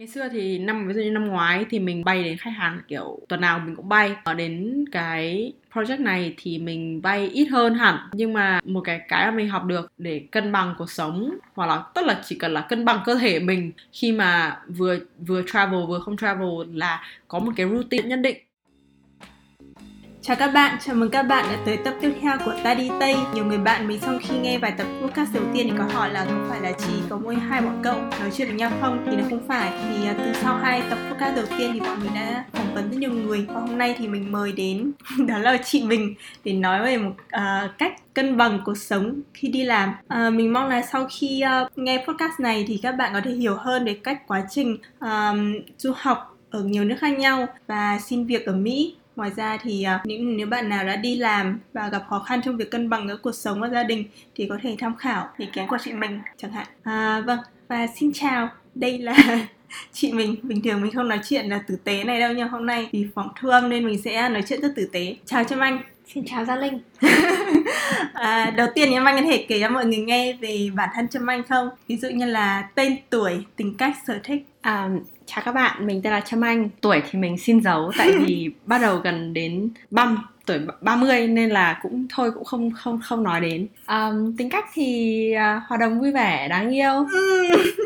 ngày xưa thì năm, ví dụ như năm ngoái thì mình bay đến khách hàng, kiểu, tuần nào mình cũng bay. Ở đến cái project này thì mình bay ít hơn hẳn. Nhưng mà một cái cái mà mình học được để cân bằng cuộc sống, hoặc là, tức là chỉ cần là cân bằng cơ thể mình khi mà vừa vừa travel, vừa không travel là có một cái routine nhất định. Chào các bạn, chào mừng các bạn đã tới tập tiếp theo của Ta Đi Tây. Nhiều người bạn mình sau khi nghe vài tập podcast đầu tiên thì có hỏi là có phải là chỉ có mỗi hai bọn cậu nói chuyện với nhau không? Thì nó không phải. Thì à, từ sau hai tập podcast đầu tiên thì bọn mình đã phỏng vấn rất nhiều người. Và hôm nay thì mình mời đến đó là chị mình để nói về một uh, cách cân bằng cuộc sống khi đi làm. Uh, Mình mong là sau khi uh, nghe podcast này thì các bạn có thể hiểu hơn về cách quá trình uh, du học ở nhiều nước khác nhau và xin việc ở Mỹ. Ngoài ra thì uh, những nếu bạn nào đã đi làm và gặp khó khăn trong việc cân bằng giữa cuộc sống và gia đình thì có thể tham khảo ý kiến của chị mình chẳng hạn. À, vâng và xin chào, đây là chị mình bình thường mình không nói chuyện là tử tế này đâu nhưng hôm nay vì phỏng thu âm nên mình sẽ nói chuyện rất tử tế. Chào Trâm Anh. Xin chào Gia Linh. à, đầu tiên em anh có thể kể cho mọi người nghe về bản thân Trâm Anh không? Ví dụ như là tên, tuổi, tính cách, sở thích. À, chào các bạn, mình tên là Trâm Anh. Tuổi thì mình xin giấu tại vì bắt đầu gần đến băm tuổi 30 nên là cũng thôi cũng không không không nói đến. Um, tính cách thì uh, hòa đồng vui vẻ, đáng yêu.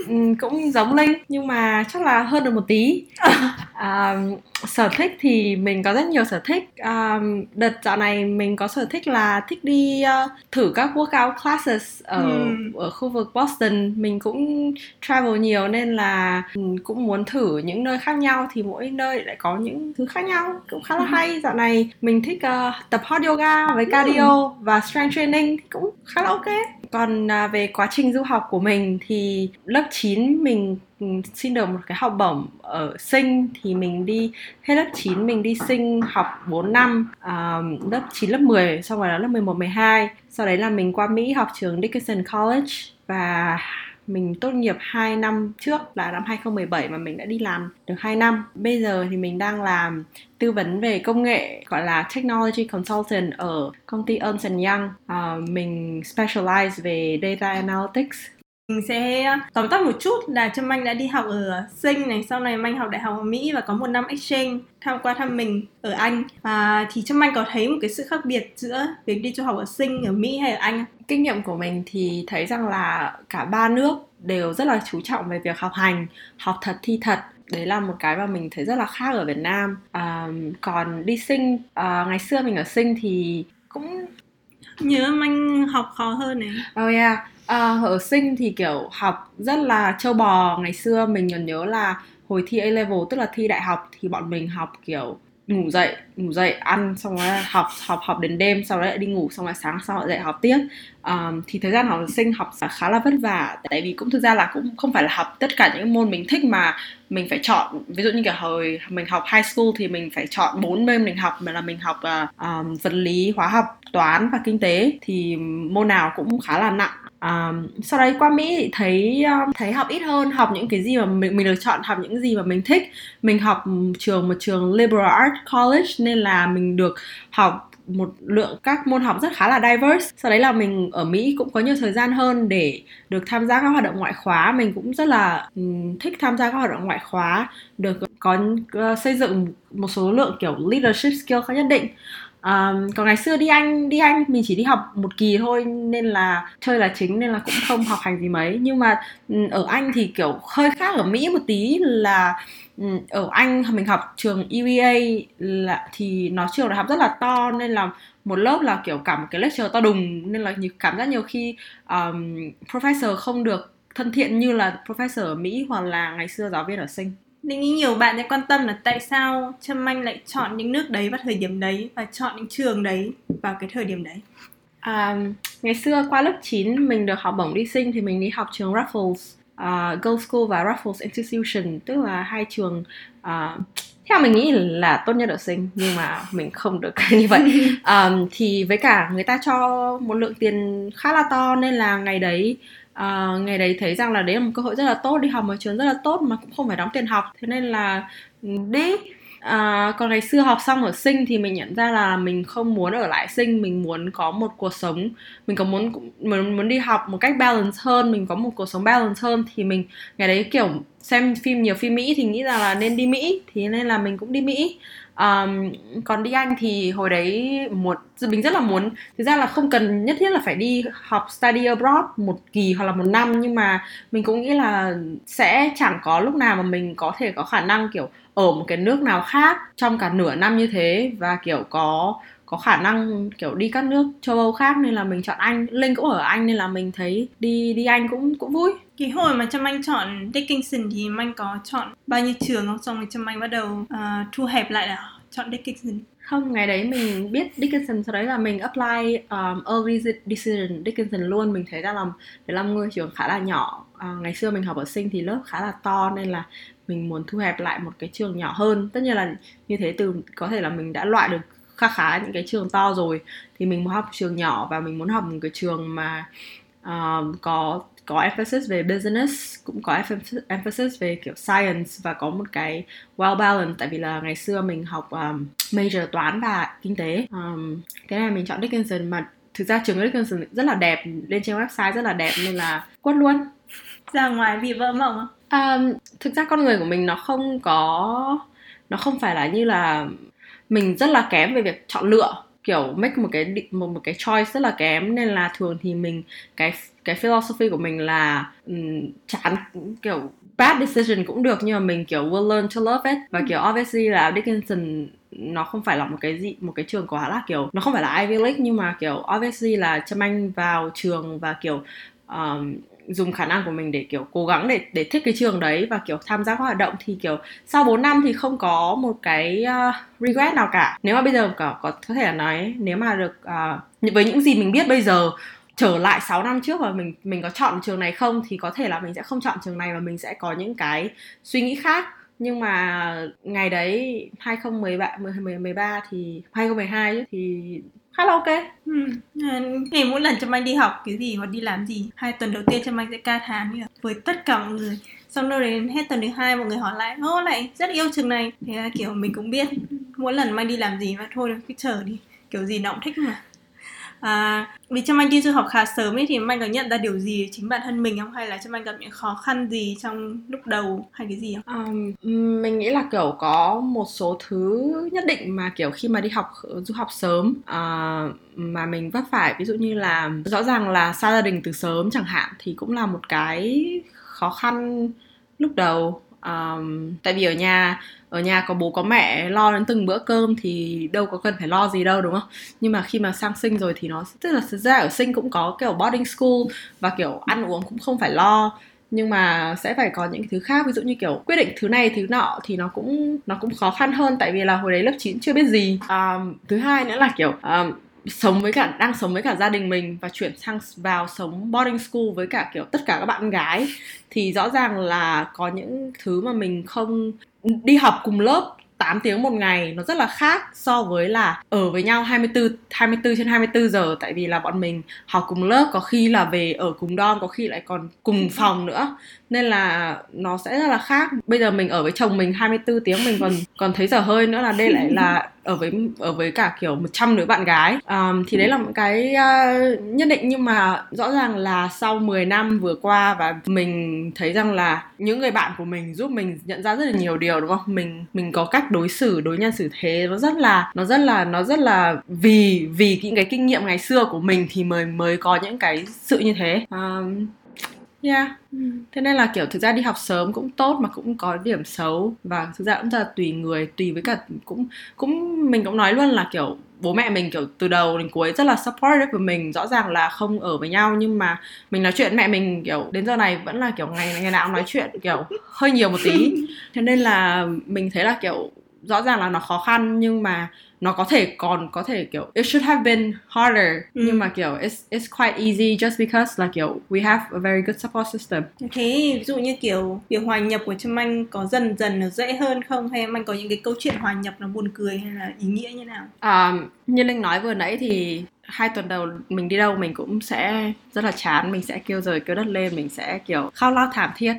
um, cũng giống Linh nhưng mà chắc là hơn được một tí. um, sở thích thì mình có rất nhiều sở thích. Um, đợt dạo này mình có sở thích là thích đi uh, thử các workout classes ở mm. ở khu vực Boston. Mình cũng travel nhiều nên là cũng muốn thử những nơi khác nhau thì mỗi nơi lại có những thứ khác nhau cũng khá là hay. Dạo này mình thích uh, tập hot yoga với cardio và strength training cũng khá là ok. Còn uh, về quá trình du học của mình thì lớp 9 mình xin được một cái học bổng ở sinh. Thì mình đi hết lớp 9 mình đi sinh học 4 năm uh, lớp 9 lớp 10 xong rồi là lớp 11 12 sau đấy là mình qua Mỹ học trường Dickinson College và mình tốt nghiệp 2 năm trước là năm 2017 mà mình đã đi làm được 2 năm. Bây giờ thì mình đang làm tư vấn về công nghệ gọi là Technology Consultant ở công ty Ernst Young. Uh, mình specialize về Data Analytics mình sẽ tóm tắt một chút là Trâm Anh đã đi học ở Sinh này, sau này Anh học đại học ở Mỹ và có một năm exchange tham qua thăm mình ở Anh. Và thì Trâm Anh có thấy một cái sự khác biệt giữa việc đi du học ở Sinh, ở Mỹ hay ở Anh Kinh nghiệm của mình thì thấy rằng là cả ba nước đều rất là chú trọng về việc học hành, học thật thi thật. Đấy là một cái mà mình thấy rất là khác ở Việt Nam. À, còn đi sinh à, ngày xưa mình ở sinh thì cũng nhớ anh học khó hơn này. Oh yeah À, ở sinh thì kiểu học rất là châu bò. Ngày xưa mình còn nhớ là hồi thi A level tức là thi đại học thì bọn mình học kiểu ngủ dậy ngủ dậy ăn xong rồi học học học đến đêm sau đó lại đi ngủ xong rồi sáng sau lại dậy học tiếp. Um, thì thời gian học sinh học khá là vất vả. Tại vì cũng thực ra là cũng không phải là học tất cả những môn mình thích mà mình phải chọn. Ví dụ như kiểu hồi mình học high school thì mình phải chọn bốn môn mình học mà là mình học uh, um, vật lý hóa học toán và kinh tế. Thì môn nào cũng khá là nặng um, sau đấy qua mỹ thì thấy um, thấy học ít hơn học những cái gì mà mình mình được chọn học những gì mà mình thích. Mình học trường một trường liberal arts college nên là mình được học một lượng các môn học rất khá là diverse. Sau đấy là mình ở mỹ cũng có nhiều thời gian hơn để được tham gia các hoạt động ngoại khóa. Mình cũng rất là um, thích tham gia các hoạt động ngoại khóa được có uh, xây dựng một số lượng kiểu leadership skill khá nhất định um, còn ngày xưa đi anh đi anh mình chỉ đi học một kỳ thôi nên là chơi là chính nên là cũng không học hành gì mấy. Nhưng mà ừ, ở anh thì kiểu hơi khác ở mỹ một tí là ừ, ở anh mình học trường EVA là thì nó trường đại học rất là to nên là một lớp là kiểu cả một cái lecture to đùng nên là cảm giác nhiều khi um, professor không được thân thiện như là professor ở Mỹ hoặc là ngày xưa giáo viên ở sinh mình nghĩ nhiều bạn sẽ quan tâm là tại sao Trâm Anh lại chọn những nước đấy vào thời điểm đấy và chọn những trường đấy vào cái thời điểm đấy. À, ngày xưa qua lớp 9 mình được học bổng đi sinh thì mình đi học trường Raffles, uh, Girls School và Raffles Institution tức là hai trường uh, theo mình nghĩ là tốt nhất ở sinh nhưng mà mình không được như vậy um, thì với cả người ta cho một lượng tiền khá là to nên là ngày đấy uh, ngày đấy thấy rằng là đấy là một cơ hội rất là tốt đi học một trường rất là tốt mà cũng không phải đóng tiền học. Thế nên là ừ, đi. À, còn ngày xưa học xong ở sinh thì mình nhận ra là mình không muốn ở lại sinh mình muốn có một cuộc sống mình có muốn muốn muốn đi học một cách balance hơn mình có một cuộc sống balance hơn thì mình ngày đấy kiểu xem phim nhiều phim Mỹ thì nghĩ rằng là nên đi Mỹ thì nên là mình cũng đi Mỹ. Um, còn đi Anh thì hồi đấy một mình rất là muốn thực ra là không cần nhất thiết là phải đi học study abroad một kỳ hoặc là một năm nhưng mà mình cũng nghĩ là sẽ chẳng có lúc nào mà mình có thể có khả năng kiểu ở một cái nước nào khác trong cả nửa năm như thế và kiểu có có khả năng kiểu đi các nước châu Âu khác nên là mình chọn Anh. Linh cũng ở Anh nên là mình thấy đi đi Anh cũng cũng vui. Cái hồi mà Trâm Anh chọn Dickinson thì Anh có chọn bao nhiêu trường không? Xong rồi Trâm Anh bắt đầu uh, thu hẹp lại là chọn Dickinson. Không ngày đấy mình biết Dickinson sau đấy là mình apply um, early decision Dickinson luôn. Mình thấy ra là để là ngôi trường khá là nhỏ. À, ngày xưa mình học ở sinh thì lớp khá là to nên là mình muốn thu hẹp lại một cái trường nhỏ hơn. Tất nhiên là như thế từ có thể là mình đã loại được khá khá những cái trường to rồi thì mình muốn học trường nhỏ và mình muốn học một cái trường mà uh, có có emphasis về business cũng có emphasis về kiểu science và có một cái well balanced. Tại vì là ngày xưa mình học um, major toán và kinh tế. Um, cái này mình chọn Dickinson mà thực ra trường Dickinson rất là đẹp lên trên website rất là đẹp nên là quất luôn. Ra ngoài vì vỡ mộng không? Um, thực ra con người của mình nó không có nó không phải là như là mình rất là kém về việc chọn lựa. Kiểu make một cái một một cái choice rất là kém nên là thường thì mình cái cái philosophy của mình là um, chán kiểu bad decision cũng được nhưng mà mình kiểu will learn to love it. Và kiểu obviously là Dickinson nó không phải là một cái gì một cái trường quá là kiểu nó không phải là Ivy League nhưng mà kiểu obviously là Trâm Anh vào trường và kiểu um, dùng khả năng của mình để kiểu cố gắng để để thích cái trường đấy và kiểu tham gia các hoạt động thì kiểu sau 4 năm thì không có một cái uh, regret nào cả. Nếu mà bây giờ có có, có thể là nói nếu mà được uh, với những gì mình biết bây giờ trở lại 6 năm trước và mình mình có chọn trường này không thì có thể là mình sẽ không chọn trường này và mình sẽ có những cái suy nghĩ khác. Nhưng mà ngày đấy 2013 13 thì 2012 thì khá là ok. Ừ. À, ngày mỗi lần cho anh đi học cái gì, hoặc đi làm gì, hai tuần đầu tiên cho anh sẽ ca thán với tất cả mọi người. Xong rồi đến hết tuần thứ hai, mọi người hỏi lại, ô, lại rất yêu trường này. Thì kiểu mình cũng biết, mỗi lần mai đi làm gì mà thôi, cứ chờ đi. Kiểu gì nó cũng thích mà à, vì trong anh đi du học khá sớm ấy thì anh có nhận ra điều gì chính bản thân mình không? Hay là trong anh gặp những khó khăn gì trong lúc đầu hay cái gì không? Um, mình nghĩ là kiểu có một số thứ nhất định mà kiểu khi mà đi học ờ, du học sớm uh, mà mình vấp phải. Ví dụ như là rõ ràng là xa gia đình từ sớm chẳng hạn thì cũng là một cái khó khăn lúc đầu. Um, tại vì ở nhà ở nhà có bố có mẹ lo đến từng bữa cơm thì đâu có cần phải lo gì đâu đúng không? Nhưng mà khi mà sang sinh rồi thì nó tức là thực ra ở sinh cũng có kiểu boarding school và kiểu ăn uống cũng không phải lo. Nhưng mà sẽ phải có những thứ khác ví dụ như kiểu quyết định thứ này thứ nọ thì nó cũng nó cũng khó khăn hơn tại vì là hồi đấy lớp 9 chưa biết gì. Um, thứ hai nữa là kiểu um, sống với cả đang sống với cả gia đình mình và chuyển sang vào sống boarding school với cả kiểu tất cả các bạn gái thì rõ ràng là có những thứ mà mình không đi học cùng lớp 8 tiếng một ngày nó rất là khác so với là ở với nhau 24 24 trên 24 giờ. Tại vì là bọn mình học cùng lớp, có khi là về ở cùng dorm, có khi lại còn cùng phòng nữa nên là nó sẽ rất là khác. Bây giờ mình ở với chồng mình 24 tiếng mình còn còn thấy giờ hơi nữa là đây lại là ở với ở với cả kiểu 100 đứa bạn gái. Um, thì đấy là một cái uh, nhất định. Nhưng mà rõ ràng là sau 10 năm vừa qua và mình thấy rằng là những người bạn của mình giúp mình nhận ra rất là nhiều điều đúng không? Mình mình có cách đối xử đối nhân xử thế. Nó rất là nó rất là nó rất là vì vì những cái kinh nghiệm ngày xưa của mình thì mới mới có những cái sự như thế. Um, Yeah. Ừ. Thế nên là kiểu thực ra đi học sớm cũng tốt mà cũng có điểm xấu và thực ra cũng rất là tùy người, tùy với cả cũng cũng mình cũng nói luôn là kiểu bố mẹ mình kiểu từ đầu đến cuối rất là supportive với mình rõ ràng là không ở với nhau nhưng mà mình nói chuyện mẹ mình kiểu đến giờ này vẫn là kiểu ngày ngày nào cũng nói chuyện kiểu hơi nhiều một tí thế nên là mình thấy là kiểu rõ ràng là nó khó khăn nhưng mà nó có thể còn có thể kiểu it should have been harder ừ. nhưng mà kiểu it's it's quite easy just because là kiểu we have a very good support system. Thế ví dụ như kiểu việc hòa nhập của Trâm Anh có dần dần nó dễ hơn không hay em anh có những cái câu chuyện hòa nhập nó buồn cười hay là ý nghĩa như nào? Um, như Linh nói vừa nãy thì hai tuần đầu mình đi đâu mình cũng sẽ rất là chán mình sẽ kêu rời kêu đất lên mình sẽ kiểu khao lao thảm thiết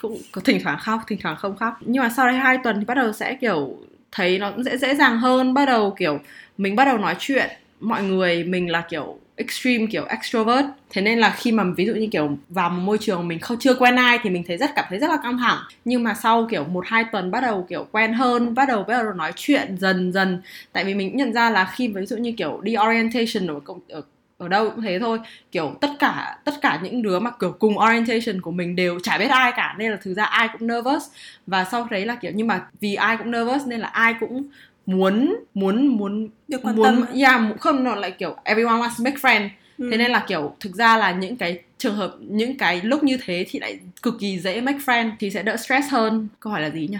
cũng có thỉnh thoảng khóc thỉnh thoảng không khóc nhưng mà sau đây hai tuần thì bắt đầu sẽ kiểu thấy nó cũng dễ dễ dàng hơn. Bắt đầu, kiểu, mình bắt đầu nói chuyện, mọi người mình là, kiểu, extreme, kiểu, extrovert. Thế nên là khi mà, ví dụ như, kiểu, vào một môi trường mình không, chưa quen ai thì mình thấy rất, cảm thấy rất là căng thẳng. Nhưng mà sau, kiểu, một, hai tuần bắt đầu, kiểu, quen hơn, bắt đầu bắt đầu nói chuyện dần dần. Tại vì mình cũng nhận ra là khi ví dụ như, kiểu, đi orientation ở ở ở đâu cũng thế thôi. Kiểu tất cả tất cả những đứa mà kiểu cùng orientation của mình đều chả biết ai cả nên là thực ra ai cũng nervous. Và sau đấy là kiểu nhưng mà vì ai cũng nervous nên là ai cũng muốn muốn muốn được quan muốn tâm. Yeah, không nó lại kiểu everyone wants to make friend ừ. thế nên là kiểu thực ra là những cái trường hợp những cái lúc như thế thì lại cực kỳ dễ make friend thì sẽ đỡ stress hơn. Câu hỏi là gì nhỉ?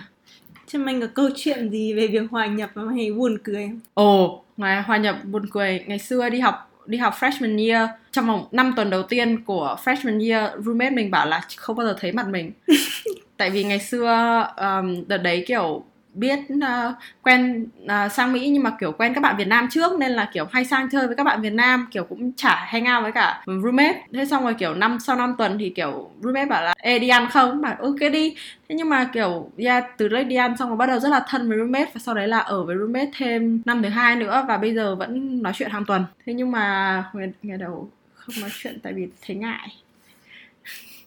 Trâm Anh có câu chuyện gì về việc hòa nhập mà mày buồn cười không? ồ ngày hòa nhập buồn cười ngày xưa đi học đi học freshman year. Trong vòng 5 tuần đầu tiên của freshman year roommate mình bảo là không bao giờ thấy mặt mình. Tại vì ngày xưa um, đợt đấy kiểu biết uh, quen uh, sang Mỹ nhưng mà kiểu quen các bạn Việt Nam trước nên là kiểu hay sang chơi với các bạn Việt Nam kiểu cũng chả hang out với cả roommate. Thế xong rồi kiểu năm sau 5 tuần thì kiểu roommate bảo là ê đi ăn không? Bảo ừ, ok đi. Thế nhưng mà kiểu yeah, từ đấy đi ăn xong rồi bắt đầu rất là thân với roommate và sau đấy là ở với roommate thêm năm thứ hai nữa và bây giờ vẫn nói chuyện hàng tuần. Thế nhưng mà ngày, ngày đầu không nói chuyện tại vì thấy ngại.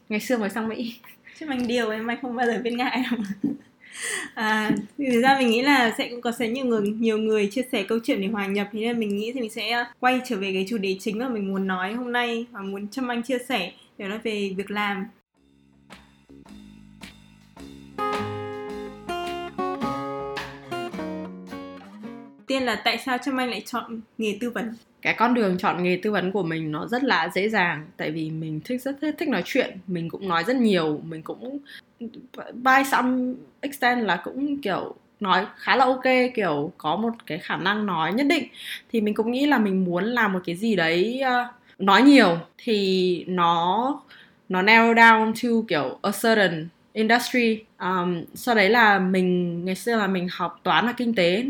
Ngày xưa mới sang Mỹ. Chứ mình điều em anh không bao giờ biết ngại đâu. À, thì thực ra mình nghĩ là sẽ cũng có sẽ nhiều người nhiều người chia sẻ câu chuyện để hòa nhập. Thế nên mình nghĩ thì mình sẽ ờ, quay trở về cái chủ đề chính mà mình muốn nói hôm nay và muốn Trâm Anh chia sẻ đó là về việc làm. Tiên là tại sao Trâm Anh lại chọn nghề tư vấn? Cái con đường chọn nghề tư vấn của mình nó rất là dễ dàng tại vì mình thích rất thích, thích nói chuyện mình cũng nói rất nhiều mình cũng by some extent là cũng kiểu nói khá là ok kiểu có một cái khả năng nói nhất định. Thì mình cũng nghĩ là mình muốn làm một cái gì đấy uh, nói nhiều. Thì nó nó narrow down to kiểu a certain industry. Um, sau đấy là mình ngày xưa là mình học toán và kinh tế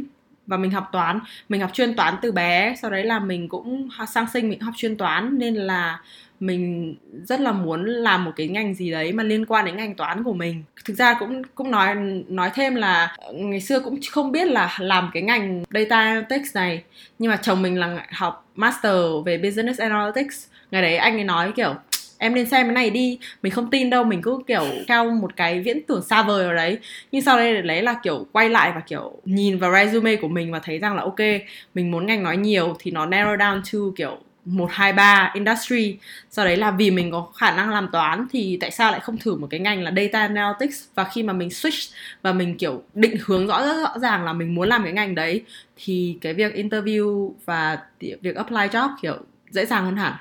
và mình học toán. Mình học chuyên toán từ bé, sau đấy là mình cũng sang sinh, mình học chuyên toán, nên là mình rất là muốn làm một cái ngành gì đấy mà liên quan đến ngành toán của mình. Thực ra cũng cũng nói nói thêm là ờ, ngày xưa cũng không biết là làm cái ngành data analytics này. Nhưng mà chồng mình là học master về business analytics. Ngày đấy anh ấy nói kiểu em nên xem cái này đi. Mình không tin đâu, mình cứ kiểu theo một cái viễn tưởng xa vời ở đấy. Nhưng sau đây lấy là kiểu quay lại và kiểu nhìn vào resume của mình và thấy rằng là ok, mình muốn ngành nói nhiều thì nó narrow down to kiểu một, hai, ba industry. Sau đấy là vì mình có khả năng làm toán thì tại sao lại không thử một cái ngành là data analytics? Và khi mà mình switch và mình kiểu định hướng rõ rất rõ ràng là mình muốn làm cái ngành đấy thì cái việc interview và việc apply job kiểu dễ dàng hơn hẳn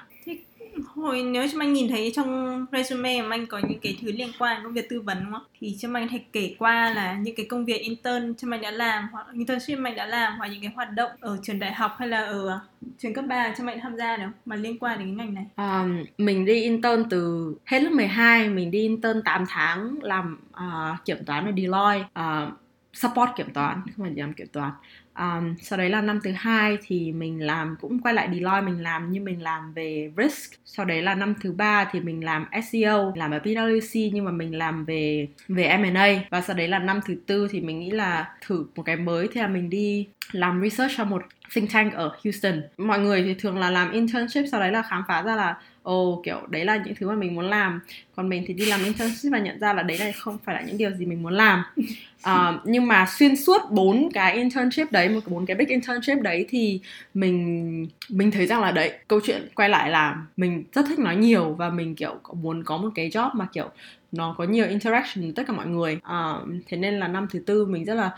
hồi nếu cho anh nhìn thấy trong resume mà anh có những cái thứ liên quan công việc tư vấn đúng không? Thì cho anh hãy kể qua là những cái công việc intern cho anh đã làm hoặc internship anh đã làm hoặc những cái hoạt động ở trường đại học hay là ở trường cấp 3 cho anh tham gia được mà liên quan đến cái ngành này. À, mình đi intern từ hết lớp 12 mình đi intern 8 tháng làm uh, kiểm toán ở Deloitte. Uh, support kiểm toán không phải làm kiểm toán. Um, sau đấy là năm thứ hai thì mình làm cũng quay lại Deloitte mình làm nhưng mình làm về risk. Sau đấy là năm thứ ba thì mình làm SEO làm ở PwC nhưng mà mình làm về về M&A và sau đấy là năm thứ tư thì mình nghĩ là thử một cái mới thì là mình đi làm research cho một think tank ở Houston. Mọi người thì thường là làm internship sau đấy là khám phá ra là ồ oh, kiểu đấy là những thứ mà mình muốn làm. Còn mình thì đi làm internship và nhận ra là đấy là không phải là những điều gì mình muốn làm. Uh, nhưng mà xuyên suốt bốn cái internship đấy một bốn cái big internship đấy thì mình mình thấy rằng là đấy câu chuyện quay lại là mình rất thích nói nhiều và mình kiểu muốn có một cái job mà kiểu nó có nhiều interaction với tất cả mọi người. Uh, thế nên là năm thứ tư mình rất là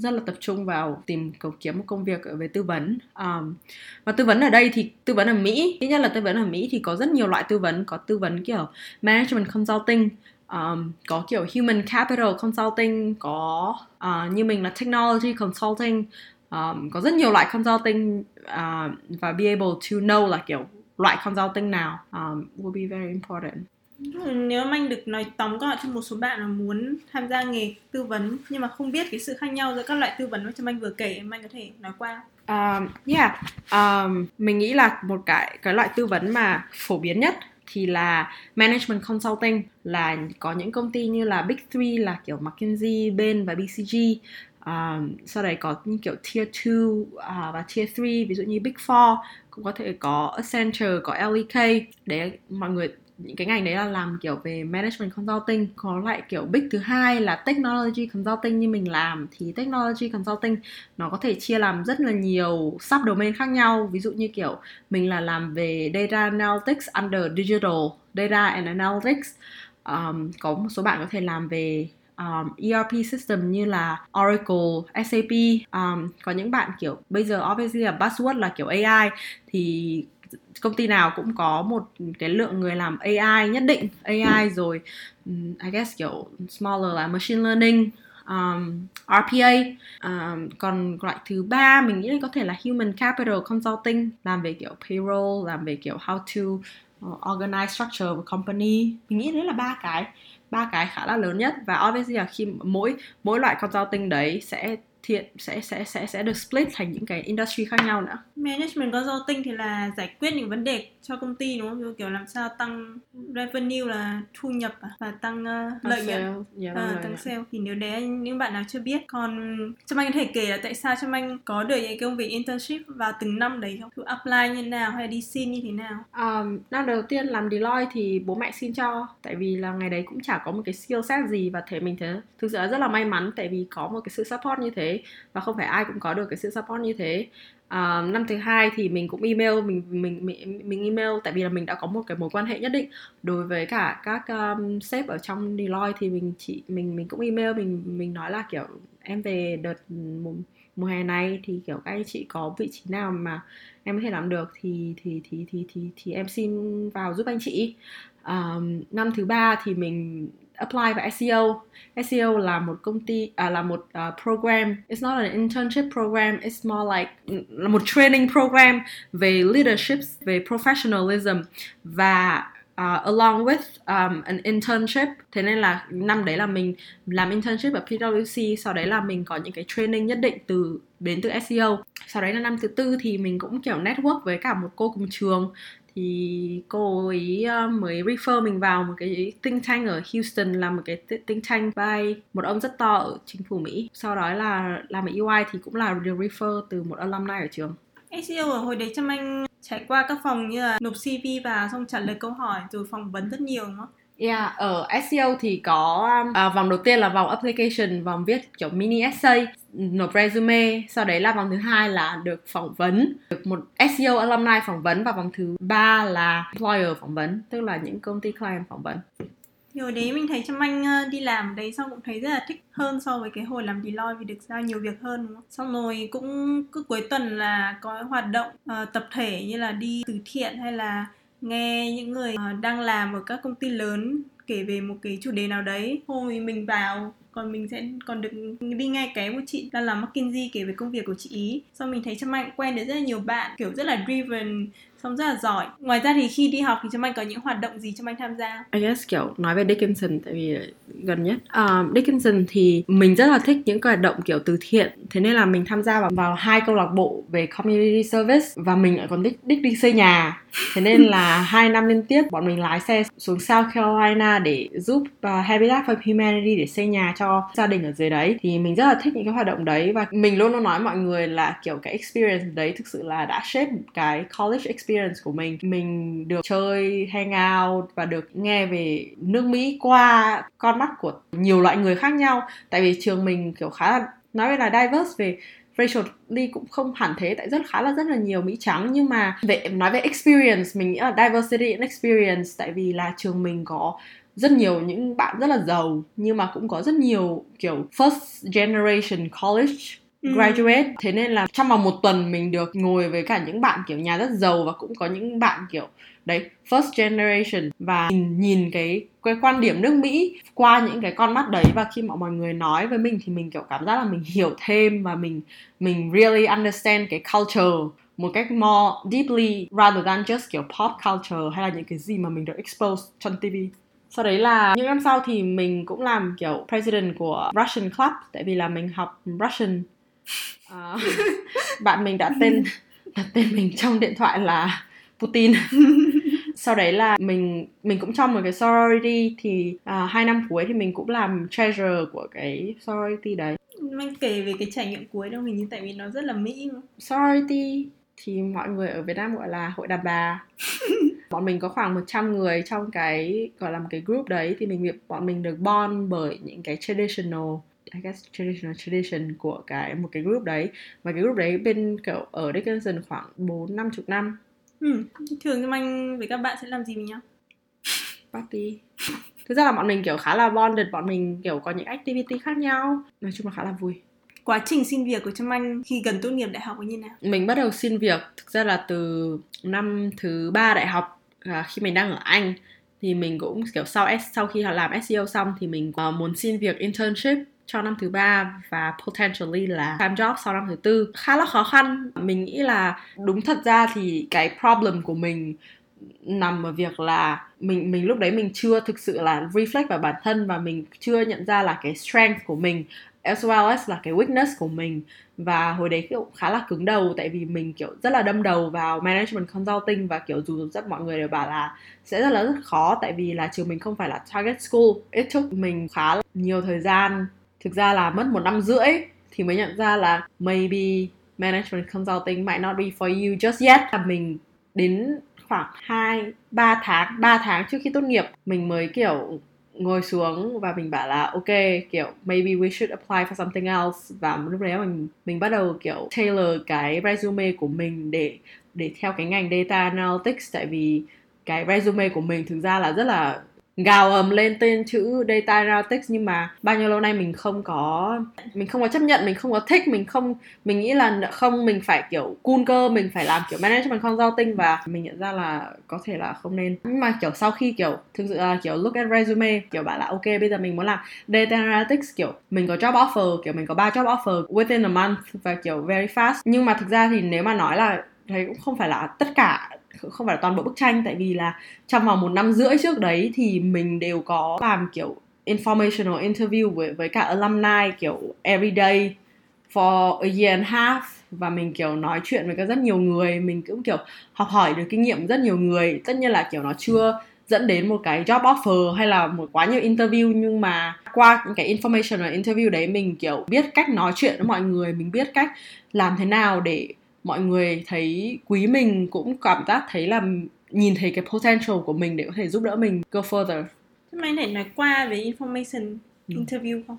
rất là tập trung vào tìm cầu kiếm một công việc về tư vấn. Um, và tư vấn ở đây thì tư vấn ở Mỹ ít nhất là tư vấn ở Mỹ thì có rất nhiều loại tư vấn có tư vấn kiểu management consulting um, có kiểu human capital consulting có uh, như mình là technology consulting um, có rất nhiều loại consulting uh, và be able to know là kiểu loại consulting nào um, will be very important nếu mà anh được nói tóm gọn cho một số bạn là muốn tham gia nghề tư vấn nhưng mà không biết cái sự khác nhau giữa các loại tư vấn mà cho anh vừa kể em anh có thể nói qua um, yeah um, mình nghĩ là một cái cái loại tư vấn mà phổ biến nhất thì là management consulting là có những công ty như là big three là kiểu McKinsey, Bain và BCG um, sau đấy có như kiểu tier 2 uh, à, và tier 3 ví dụ như big four cũng có thể có Accenture có LEK để mọi người những cái ngành đấy là làm kiểu về management consulting có lại kiểu big thứ hai là technology consulting như mình làm. Thì technology consulting nó có thể chia làm rất là nhiều sub domain khác nhau. Ví dụ như kiểu mình là làm về data analytics under digital data and analytics. Um, có một số bạn có thể làm về um, ERP system như là Oracle, SAP um, có những bạn kiểu bây giờ obviously là buzzword là kiểu AI thì công ty nào cũng có một cái lượng người làm AI nhất định AI rồi I guess kiểu smaller là machine learning um, RPA um, còn loại thứ ba mình nghĩ có thể là human capital consulting làm về kiểu payroll làm về kiểu how to ờ, organize structure of a company. Mình nghĩ đấy là ba cái ba cái khá là lớn nhất. Và obviously là khi mỗi mỗi loại consulting đấy sẽ thiện sẽ sẽ sẽ sẽ được split thành những cái industry khác nhau nữa. Management consulting thì là giải quyết những vấn đề cho công ty đúng không? Kiểu làm sao tăng revenue là thu nhập à? và tăng uh, lợi nhuận, yeah, à, tăng nhuận. sale. Thì nếu đấy những bạn nào chưa biết, còn Trâm Anh có thể kể là tại sao Trâm Anh có được những công việc internship vào từng năm đấy không? Thử apply như nào hay đi xin như thế nào? Um, năm đầu tiên làm Deloitte thì bố mẹ xin cho tại vì là ngày đấy cũng chả có một cái skill set gì và thể mình thấy thực sự rất là may mắn tại vì có một cái sự support như thế và không phải ai cũng có được cái sự support như thế. Uh, năm thứ hai thì mình cũng email mình mình mình mình email tại vì là mình đã có một cái mối quan hệ nhất định. Đối với cả các um, sếp ở trong Deloitte thì mình chỉ mình mình cũng email mình mình nói là kiểu em về đợt mùa, mùa hè này thì kiểu các anh chị có vị trí nào mà em có thể làm được thì thì thì thì thì thì em xin vào giúp anh chị. Um, năm thứ ba thì mình apply vào SEO. SEO là một công ty à, là một uh, program. It's not an internship program. It's more like là một training program về leadership, về professionalism và Uh, along with um, an internship thế nên là năm đấy là mình làm internship ở PwC sau đấy là mình có những cái training nhất định từ đến từ SEO sau đấy là năm thứ tư thì mình cũng kiểu network với cả một cô cùng trường thì cô ấy ờ, mới refer mình vào một cái think tank ở Houston là một cái think tank by một ông rất to ở chính phủ Mỹ sau đó là làm ở UI thì cũng là được refer từ một alumni ở trường SEO ở hồi đấy Trâm Anh trải qua các phòng như là nộp CV vào xong trả lời câu hỏi rồi phỏng vấn rất nhiều, đúng không? Yeah, ở SEO thì có uh, vòng đầu tiên là vòng application, vòng viết kiểu mini essay, nộp resume, sau đấy là vòng thứ hai là được phỏng vấn, được một SEO alumni phỏng vấn và vòng thứ ba là employer phỏng vấn, tức là những công ty client phỏng vấn. Thì hồi đấy mình thấy Trâm Anh ờ, đi làm đấy xong cũng thấy rất là thích hơn so với cái hồi làm Deloitte vì được giao nhiều việc hơn đúng không? Xong rồi cũng cứ cuối tuần là có hoạt động uh, tập thể như là đi từ thiện hay là nghe những người ờ, đang làm ở các công ty lớn kể về một cái chủ đề nào đấy, hồi mình vào, còn mình sẽ, còn được đi nghe cái của chị đang làm McKinsey kể về công việc của chị ý. Xong mình thấy Trâm Mạnh quen được rất là nhiều bạn, kiểu rất là driven xong rất là giỏi. Ngoài ra thì khi đi học thì Trâm Anh có những hoạt động gì Trâm Anh tham gia? I guess kiểu nói về Dickinson tại vì gần nhất. Um, Dickinson thì mình rất là thích những cái hoạt động kiểu từ thiện. Thế nên là mình tham gia vào, vào hai câu lạc bộ về community service và mình lại còn đích đích đi xây nhà. Thế nên là hai năm liên tiếp bọn mình lái xe xuống South Carolina để giúp uh, Habitat for Humanity để xây nhà cho gia đình ở dưới đấy. Thì mình rất là thích những cái hoạt động đấy và mình luôn luôn nói mọi người là kiểu cái experience đấy thực sự là đã shape cái college experience của mình. Mình được chơi, hang out và được nghe về nước Mỹ qua con mắt của nhiều loại người khác nhau. Tại vì trường mình kiểu khá là, nói là diverse về racially cũng không hẳn thế, tại rất, khá là rất là nhiều mỹ trắng. Nhưng mà về, nói về experience, mình nghĩ là diversity and experience, tại vì là trường mình có rất nhiều những bạn rất là giàu, nhưng mà cũng có rất nhiều kiểu first generation college graduate. Ừ. thế nên là trong vòng một tuần mình được ngồi với cả những bạn kiểu nhà rất giàu và cũng có những bạn kiểu đấy first generation. Và nhìn, nhìn cái cái quan điểm nước Mỹ qua những cái con mắt đấy và khi mà mọi người nói với mình thì mình kiểu cảm giác là mình hiểu thêm và mình mình really understand cái culture một cách more deeply rather than just kiểu pop culture hay là những cái gì mà mình được expose trên TV sau đấy là những năm sau thì mình cũng làm kiểu president của Russian Club tại vì là mình học Russian uh, bạn mình đã tên đặt tên mình trong điện thoại là Putin. Sau đấy là mình mình cũng trong một cái sorority thì à, hai năm cuối thì mình cũng làm treasurer của cái sorority đấy. Anh kể về cái trải nghiệm cuối đâu mình như tại vì nó rất là mỹ mà. sorority thì mọi người ở Việt Nam gọi là hội đàn bà. Bọn mình có khoảng 100 người trong cái gọi là một cái group đấy thì mình bọn mình được bond bởi những cái traditional I guess traditional tradition của cái một cái group đấy. Và cái group đấy bên kiểu ở Dickinson khoảng bốn năm chục năm. Ừ. Thường thì anh với các bạn sẽ làm gì với nhau? party. Thực ra là bọn mình kiểu khá là bonded. Bọn mình kiểu có những activity khác nhau. Nói chung là khá là vui. Quá trình xin việc của Trâm Anh khi gần tốt nghiệp đại học như nào? mình bắt đầu xin việc thực ra là từ năm thứ ba đại học à, khi mình đang ở Anh. Thì mình cũng kiểu sau sau khi làm SEO xong thì mình uh, muốn xin việc internship cho năm thứ ba và potentially là time job sau năm thứ tư. Khá là khó khăn. Mình nghĩ là đúng thật ra thì cái problem của mình nằm ở việc là mình mình lúc đấy mình chưa thực sự là reflect vào bản thân và mình chưa nhận ra là cái strength của mình as well as là cái weakness của mình. Và hồi đấy kiểu khá là cứng đầu tại vì mình kiểu rất là đâm đầu vào management consulting và kiểu dù rất mọi người đều bảo là sẽ rất là rất khó tại vì là trường mình không phải là target school. It took mình khá là nhiều thời gian thực ra là mất một năm rưỡi thì mới nhận ra là maybe management consulting might not be for you just yet. Là mình đến khoảng 2 3 tháng 3 tháng trước khi tốt nghiệp, mình mới, kiểu, ngồi xuống và mình bảo là, ok, kiểu, maybe we should apply for something else. Và lúc đấy mình mình bắt đầu, kiểu, tailor cái resume của mình để để theo cái ngành data analytics. Tại vì cái resume của mình thực ra là rất là gào ầm lên tên chữ data analytics nhưng mà bao nhiêu lâu nay mình không có, mình không có chấp nhận, mình không có thích, mình không, mình nghĩ là không, mình phải kiểu cool cơ, mình phải làm kiểu management consulting và mình nhận ra là có thể là không nên. Nhưng mà kiểu sau khi kiểu, thực sự là kiểu look at resume, kiểu bảo là ok, bây giờ mình muốn làm data analytics kiểu mình có job offer, kiểu mình có ba job offer within a month và kiểu very fast. Nhưng mà thực ra thì nếu mà nói là thấy cũng không phải là tất cả không phải là toàn bộ bức tranh, tại vì là trong vòng một năm rưỡi trước đấy thì mình đều có làm kiểu informational interview với với cả alumni kiểu everyday for a year and a half. Và mình kiểu nói chuyện với các rất nhiều người, mình cũng kiểu học hỏi được kinh nghiệm rất nhiều người. Tất nhiên là kiểu nó chưa dẫn đến một cái job offer hay là một quá nhiều interview, nhưng mà qua những cái informational interview đấy mình kiểu biết cách nói chuyện với mọi người, mình biết cách làm thế nào để mọi người thấy quý mình cũng cảm giác thấy là nhìn thấy cái potential của mình để có thể giúp đỡ mình go further. Thế mày thể nói qua về information ừ. interview không?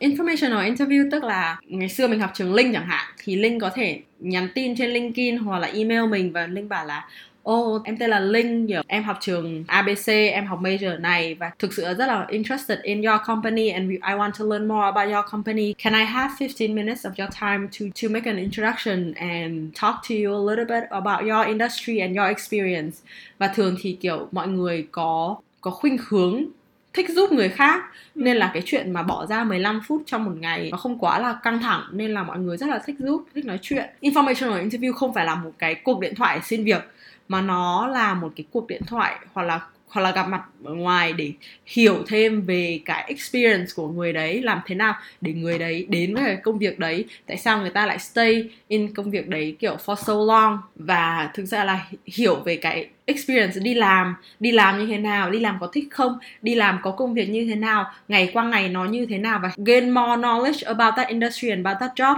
Informational interview tức là ngày xưa mình học trường Linh chẳng hạn thì Linh có thể nhắn tin trên LinkedIn hoặc là email mình và Linh bảo là ô oh, em tên là Linh kiểu em học trường ABC em học major này và thực sự rất là interested in your company and I want to learn more about your company. Can I have 15 minutes of your time to to make an introduction and talk to you a little bit about your industry and your experience? Và thường thì kiểu mọi người có có khuynh hướng thích giúp người khác nên là cái chuyện mà bỏ ra 15 phút trong một ngày nó không quá là căng thẳng nên là mọi người rất là thích giúp thích nói chuyện. Informational interview không phải là một cái cuộc điện thoại xin việc mà nó là một cái cuộc điện thoại hoặc là hoặc là gặp mặt ở ngoài để hiểu thêm về cái experience của người đấy, làm thế nào để người đấy đến với cái công việc đấy, tại sao người ta lại stay in công việc đấy kiểu for so long, và thực ra là hiểu về cái experience, đi làm đi làm như thế nào, đi làm có thích không, đi làm có công việc như thế nào, ngày qua ngày nó như thế nào, và gain more knowledge about that industry and about that job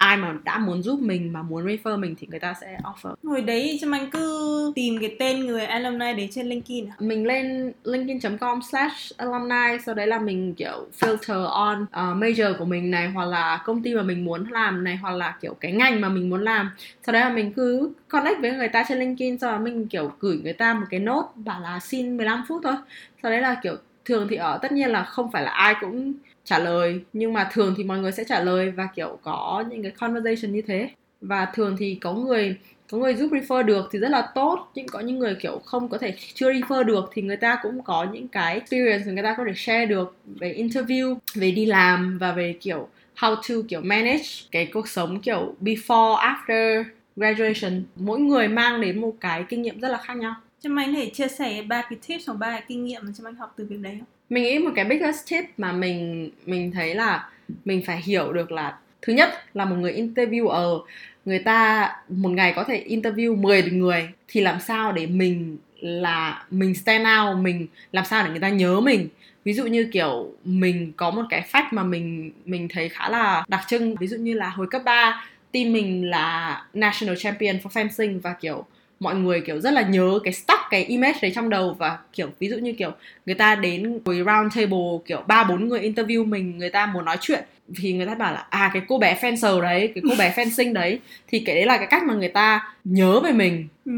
ai mà đã muốn giúp mình mà muốn refer mình thì người ta sẽ offer. Hồi đấy cho anh cứ tìm cái tên người alumni đấy trên LinkedIn à? mình lên linkedin.com slash alumni sau đấy là mình kiểu filter on uh, major của mình này hoặc là công ty mà mình muốn làm này hoặc là kiểu cái ngành mà mình muốn làm. Sau đấy là mình cứ connect với người ta trên LinkedIn sau đó mình kiểu gửi người ta một cái note bảo là xin 15 phút thôi. Sau đấy là kiểu thường thì ở tất nhiên là không phải là ai cũng trả lời, nhưng mà thường thì mọi người sẽ trả lời và, kiểu, có những cái conversation như thế. Và thường thì có người có người giúp refer được thì rất là tốt, nhưng có những người, kiểu, không có thể chưa refer được thì người ta cũng có những cái experience người ta có thể share được về interview, về đi làm và về, kiểu, how to, kiểu, manage cái cuộc sống, kiểu, before, after graduation. Mỗi người mang đến một cái kinh nghiệm rất là khác nhau. Cho anh thể chia sẻ ba cái tips hoặc ba cái kinh nghiệm mà cho anh học từ việc đấy không? Mình nghĩ một cái biggest tip mà mình mình thấy là mình phải hiểu được là thứ nhất là một người interviewer, người ta một ngày có thể interview 10 người thì làm sao để mình là, mình stand out, mình làm sao để người ta nhớ mình? Ví dụ như kiểu mình có một cái fact mà mình mình thấy khá là đặc trưng, ví dụ như là hồi cấp 3 team mình là national champion for fencing và kiểu mọi người kiểu rất là nhớ cái stuck cái image đấy trong đầu và kiểu ví dụ như kiểu người ta đến với round table kiểu ba bốn người interview mình người ta muốn nói chuyện thì người ta bảo là à cái cô bé fencer đấy cái cô bé fencing đấy. Thì cái đấy là cái cách mà người ta nhớ về mình. Ừ.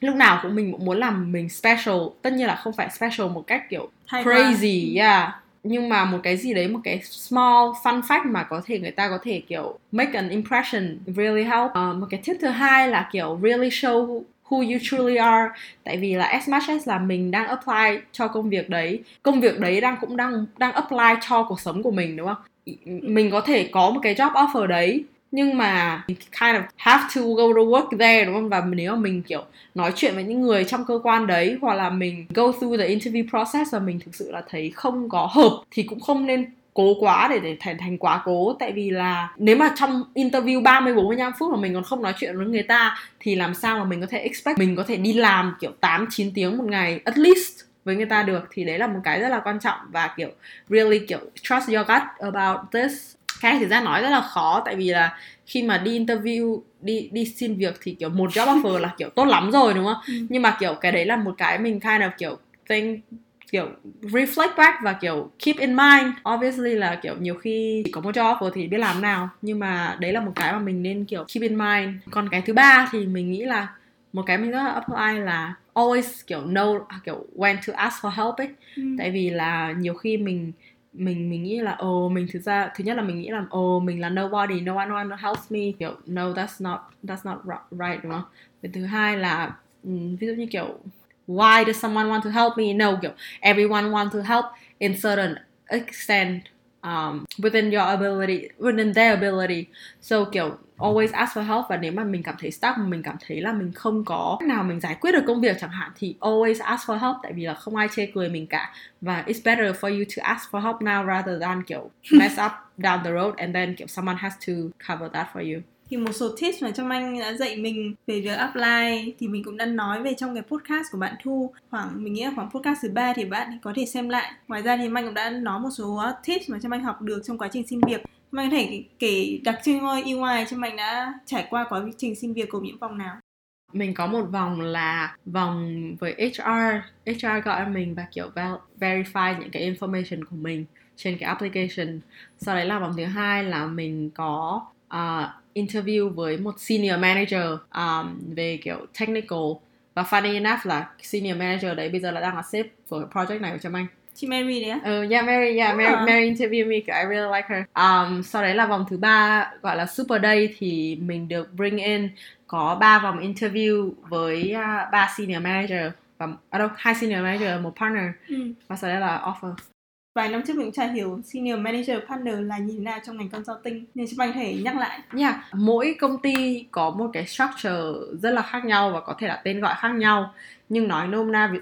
lúc nào cũng mình cũng muốn làm mình special tất nhiên là không phải special một cách kiểu Hay quá. crazy yeah. Nhưng mà một cái gì đấy một cái small fun fact mà có thể người ta có thể kiểu make an impression really help. Ờ, một cái tip thứ hai là kiểu really show who you truly are. Tại vì là as much as là mình đang apply cho công việc đấy, công việc đấy đang cũng đang đang apply cho cuộc sống của mình, đúng không? Mình có thể có một cái job offer đấy, nhưng mà kind of have to go to work there, đúng không? Và nếu mà mình, kiểu, nói chuyện với những người trong cơ quan đấy, hoặc là mình go through the interview process và mình thực sự là thấy không có hợp, thì cũng không nên cố quá để để thành thành quá cố. Tại vì là nếu mà trong interview 30 45 phút mà mình còn không nói chuyện với người ta thì làm sao mà mình có thể expect mình có thể đi làm kiểu 8 9 tiếng một ngày at least với người ta được? Thì đấy là một cái rất là quan trọng và kiểu really kiểu trust your gut about this. Cái này thực ra nói rất là khó tại vì là khi mà đi interview đi đi xin việc thì kiểu một job offer là kiểu tốt lắm rồi đúng không? Ừ. nhưng mà kiểu cái đấy là một cái mình kind of kiểu think kiểu reflect back và kiểu keep in mind. Obviously là kiểu nhiều khi chỉ có một job offer thì biết làm nào. Nhưng mà đấy là một cái mà mình nên kiểu keep in mind. Còn cái thứ ba thì mình nghĩ là một cái mình rất là apply là always kiểu know kiểu when to ask for help ấy. Ừ. tại vì là nhiều khi mình mình mình nghĩ là ồ mình thực ra thứ nhất là mình nghĩ là ồ mình là nobody no one no one helps me. Kiểu no that's not that's not ri- right đúng không? Thứ hai là ừm, ví dụ như kiểu why does someone want to help me? No kiểu everyone want to help in certain extent um, within your ability within their ability. So kiểu always ask for help và nếu mà mình cảm thấy stuck mình cảm thấy là mình không có cách nào mình giải quyết được công việc chẳng hạn thì always ask for help tại vì là không ai chê cười mình cả. Và it's better for you to ask for help now rather than kiểu mess up down the road and then kiểu someone has to cover that for you thì một số tips mà Trâm Anh đã dạy mình về việc apply thì mình cũng đã nói về trong cái podcast của bạn Thu. Khoảng mình nghĩ là khoảng podcast thứ ba thì bạn có thể xem lại. Ngoài ra thì Anh cũng đã nói một số tips mà Trâm Anh học được trong quá trình xin việc. Trâm Anh có thể kể đặc trưng thôi EY Trâm Anh đã trải qua quá trình xin việc gồm những vòng nào? Mình có một vòng là vòng với HR HR gọi mình và kiểu verify những cái information của mình trên cái application. Sau đấy là vòng thứ hai là mình có uh, interview với một senior manager um, về kiểu technical và funny enough là senior manager đấy bây giờ là đang là sếp của project này của Trâm Anh chị Mary đấy á Uh, yeah, Mary, yeah, Mary, À. Mary interviewed me. I really like her. Um, sau đấy là vòng thứ ba gọi là Super Day thì mình được bring in có ba vòng interview với uh, ba senior manager và à đâu hai senior manager một partner ừ. và sau đấy là offer vài năm trước mình chả hiểu senior manager partner là như thế nào trong ngành consulting nên chúng Anh có thể nhắc lại Yeah, mỗi công ty có một cái structure rất là khác nhau và có thể là tên gọi khác nhau. Nhưng nói nôm na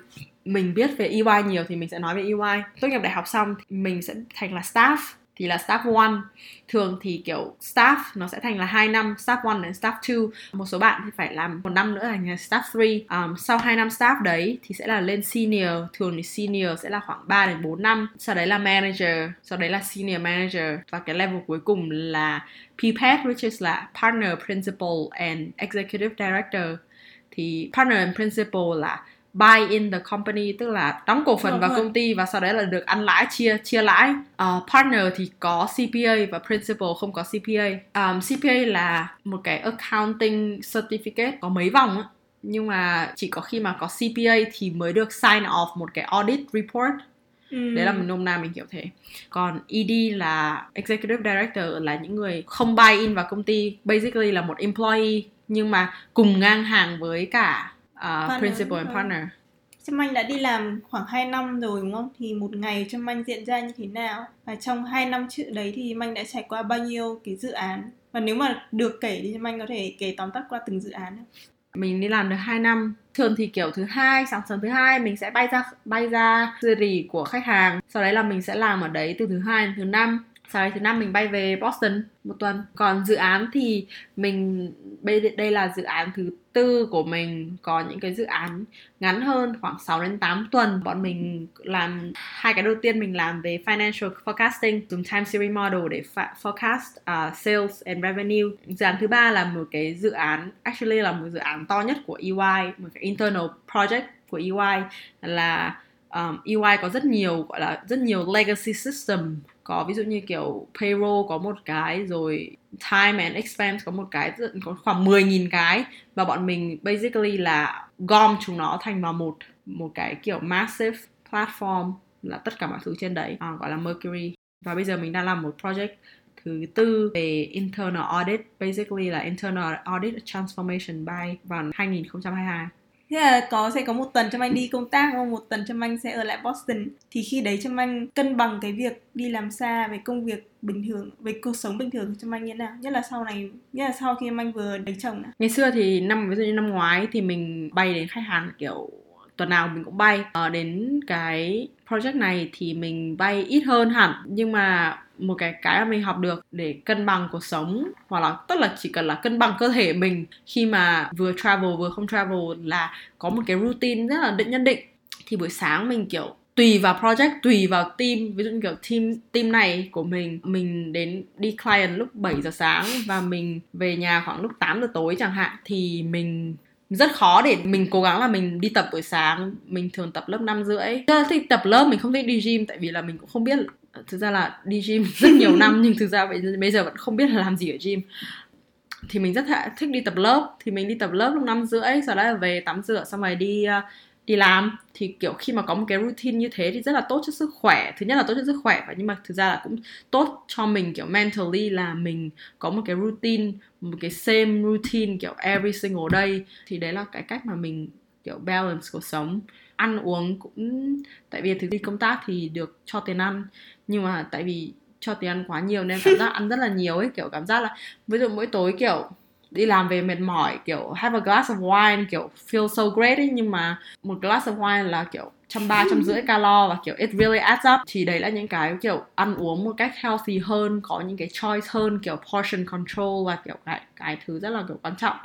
mình biết về EY nhiều thì mình sẽ nói về EY. Tốt nghiệp đại học xong thì mình sẽ thành là staff thì là staff one. Thường thì kiểu staff nó sẽ thành là 2 năm, staff one đến staff two. Một số bạn thì phải làm một năm nữa thành là staff three. Um, sau 2 năm staff đấy thì sẽ là lên senior. Thường thì senior sẽ là khoảng 3 đến 4 năm. Sau đấy là manager, sau đấy là senior manager và cái level cuối cùng là PPET which is là partner, principal and executive director. Thì partner and principal là buy in the company tức là đóng cổ phần Đúng vào rồi. công ty và sau đấy là được ăn lãi chia chia lãi. Ờ, partner thì có CPA và principal không có CPA. Um, CPA là một cái accounting certificate có mấy vòng á nhưng mà chỉ có khi mà có CPA thì mới được sign off một cái audit report ừ. đấy là mình nôm na mình hiểu thế còn ED là executive director là những người không buy in vào công ty basically là một employee nhưng mà cùng ngang hàng với cả uh, principal and partner Trâm Anh đã đi làm khoảng 2 năm rồi đúng không? Thì một ngày Trâm Anh diễn ra như thế nào? Và trong 2 năm trước đấy thì Trâm Anh đã trải qua bao nhiêu cái dự án? Và nếu mà được kể thì Trâm Anh có thể kể tóm tắt qua từng dự án không? mình đi làm được 2 năm thường thì kiểu thứ hai sáng sớm thứ hai mình sẽ bay ra bay ra city của khách hàng sau đấy là mình sẽ làm ở đấy từ thứ hai đến thứ năm sau đấy thứ năm mình bay về Boston một tuần. Còn dự án thì mình đây là dự án thứ tư của mình. Có những cái dự án ngắn hơn khoảng 6 đến 8 tuần. Bọn mình làm hai cái đầu tiên mình làm về financial forecasting dùng time series model để forecast uh, sales and revenue. Dự án thứ ba là một cái dự án actually là một dự án to nhất của EY một cái internal project của EY là um, EY có rất nhiều gọi là rất nhiều legacy system có ví dụ như kiểu payroll có một cái rồi time and expense có một cái có khoảng 10.000 cái và bọn mình basically là gom chúng nó thành vào một một cái kiểu massive platform là tất cả mọi thứ trên đấy à, gọi là Mercury. Và bây giờ mình đang làm một project thứ tư về internal audit basically là internal audit transformation by vào 2022 Thế là có sẽ có một tuần cho anh đi công tác và một tuần cho anh sẽ ở lại Boston. Thì khi đấy cho anh cân bằng cái việc đi làm xa với công việc bình thường, về cuộc sống bình thường trâm anh như thế nào? Nhất là sau này, nhất là sau khi anh vừa lấy chồng nào. Ngày xưa thì năm ví dụ như năm ngoái thì mình bay đến khách hàng kiểu tuần nào mình cũng bay. À, đến cái project này thì mình bay ít hơn hẳn. Nhưng mà một cái cái mà mình học được để cân bằng cuộc sống hoặc là tức là chỉ cần là cân bằng cơ thể mình khi mà vừa travel vừa không travel là có một cái routine rất là định nhân định. Thì buổi sáng mình kiểu tùy vào project tùy vào team. Ví dụ như kiểu team team này của mình mình đến đi client lúc 7 giờ sáng và mình về nhà khoảng lúc 8 giờ tối chẳng hạn thì mình rất khó để mình cố gắng là mình đi tập buổi sáng. Mình thường tập lớp năm rưỡi. Rất thích tập lớp mình không thích đi gym tại vì là mình cũng không biết thực ra là đi gym rất nhiều năm nhưng thực ra bây giờ vẫn không biết là làm gì ở gym. Thì mình rất thích đi tập lớp. Thì mình đi tập lớp lúc năm rưỡi sau đó là về tắm rửa xong rồi đi uh, đi làm, thì, kiểu, khi mà có một cái routine như thế thì rất là tốt cho sức khỏe. Thứ nhất là tốt cho sức khỏe và nhưng mà thực ra là cũng tốt cho mình, kiểu, mentally là mình có một cái routine, một cái same routine, kiểu, every single day. Thì đấy là cái cách mà mình, kiểu, balance cuộc sống. Ăn uống cũng, tại vì thực đi công tác thì được cho tiền ăn, nhưng mà tại vì cho tiền ăn quá nhiều nên cảm giác ăn rất là nhiều ấy, kiểu, cảm giác là, ví dụ mỗi tối, kiểu đi làm về mệt mỏi kiểu have a glass of wine kiểu feel so great ấy. Nhưng mà một glass of wine là kiểu trăm ba trăm rưỡi calo và kiểu it really adds up. Thì đấy là những cái kiểu ăn uống một cách healthy hơn có những cái choice hơn kiểu portion control và kiểu cái cái thứ rất là kiểu quan trọng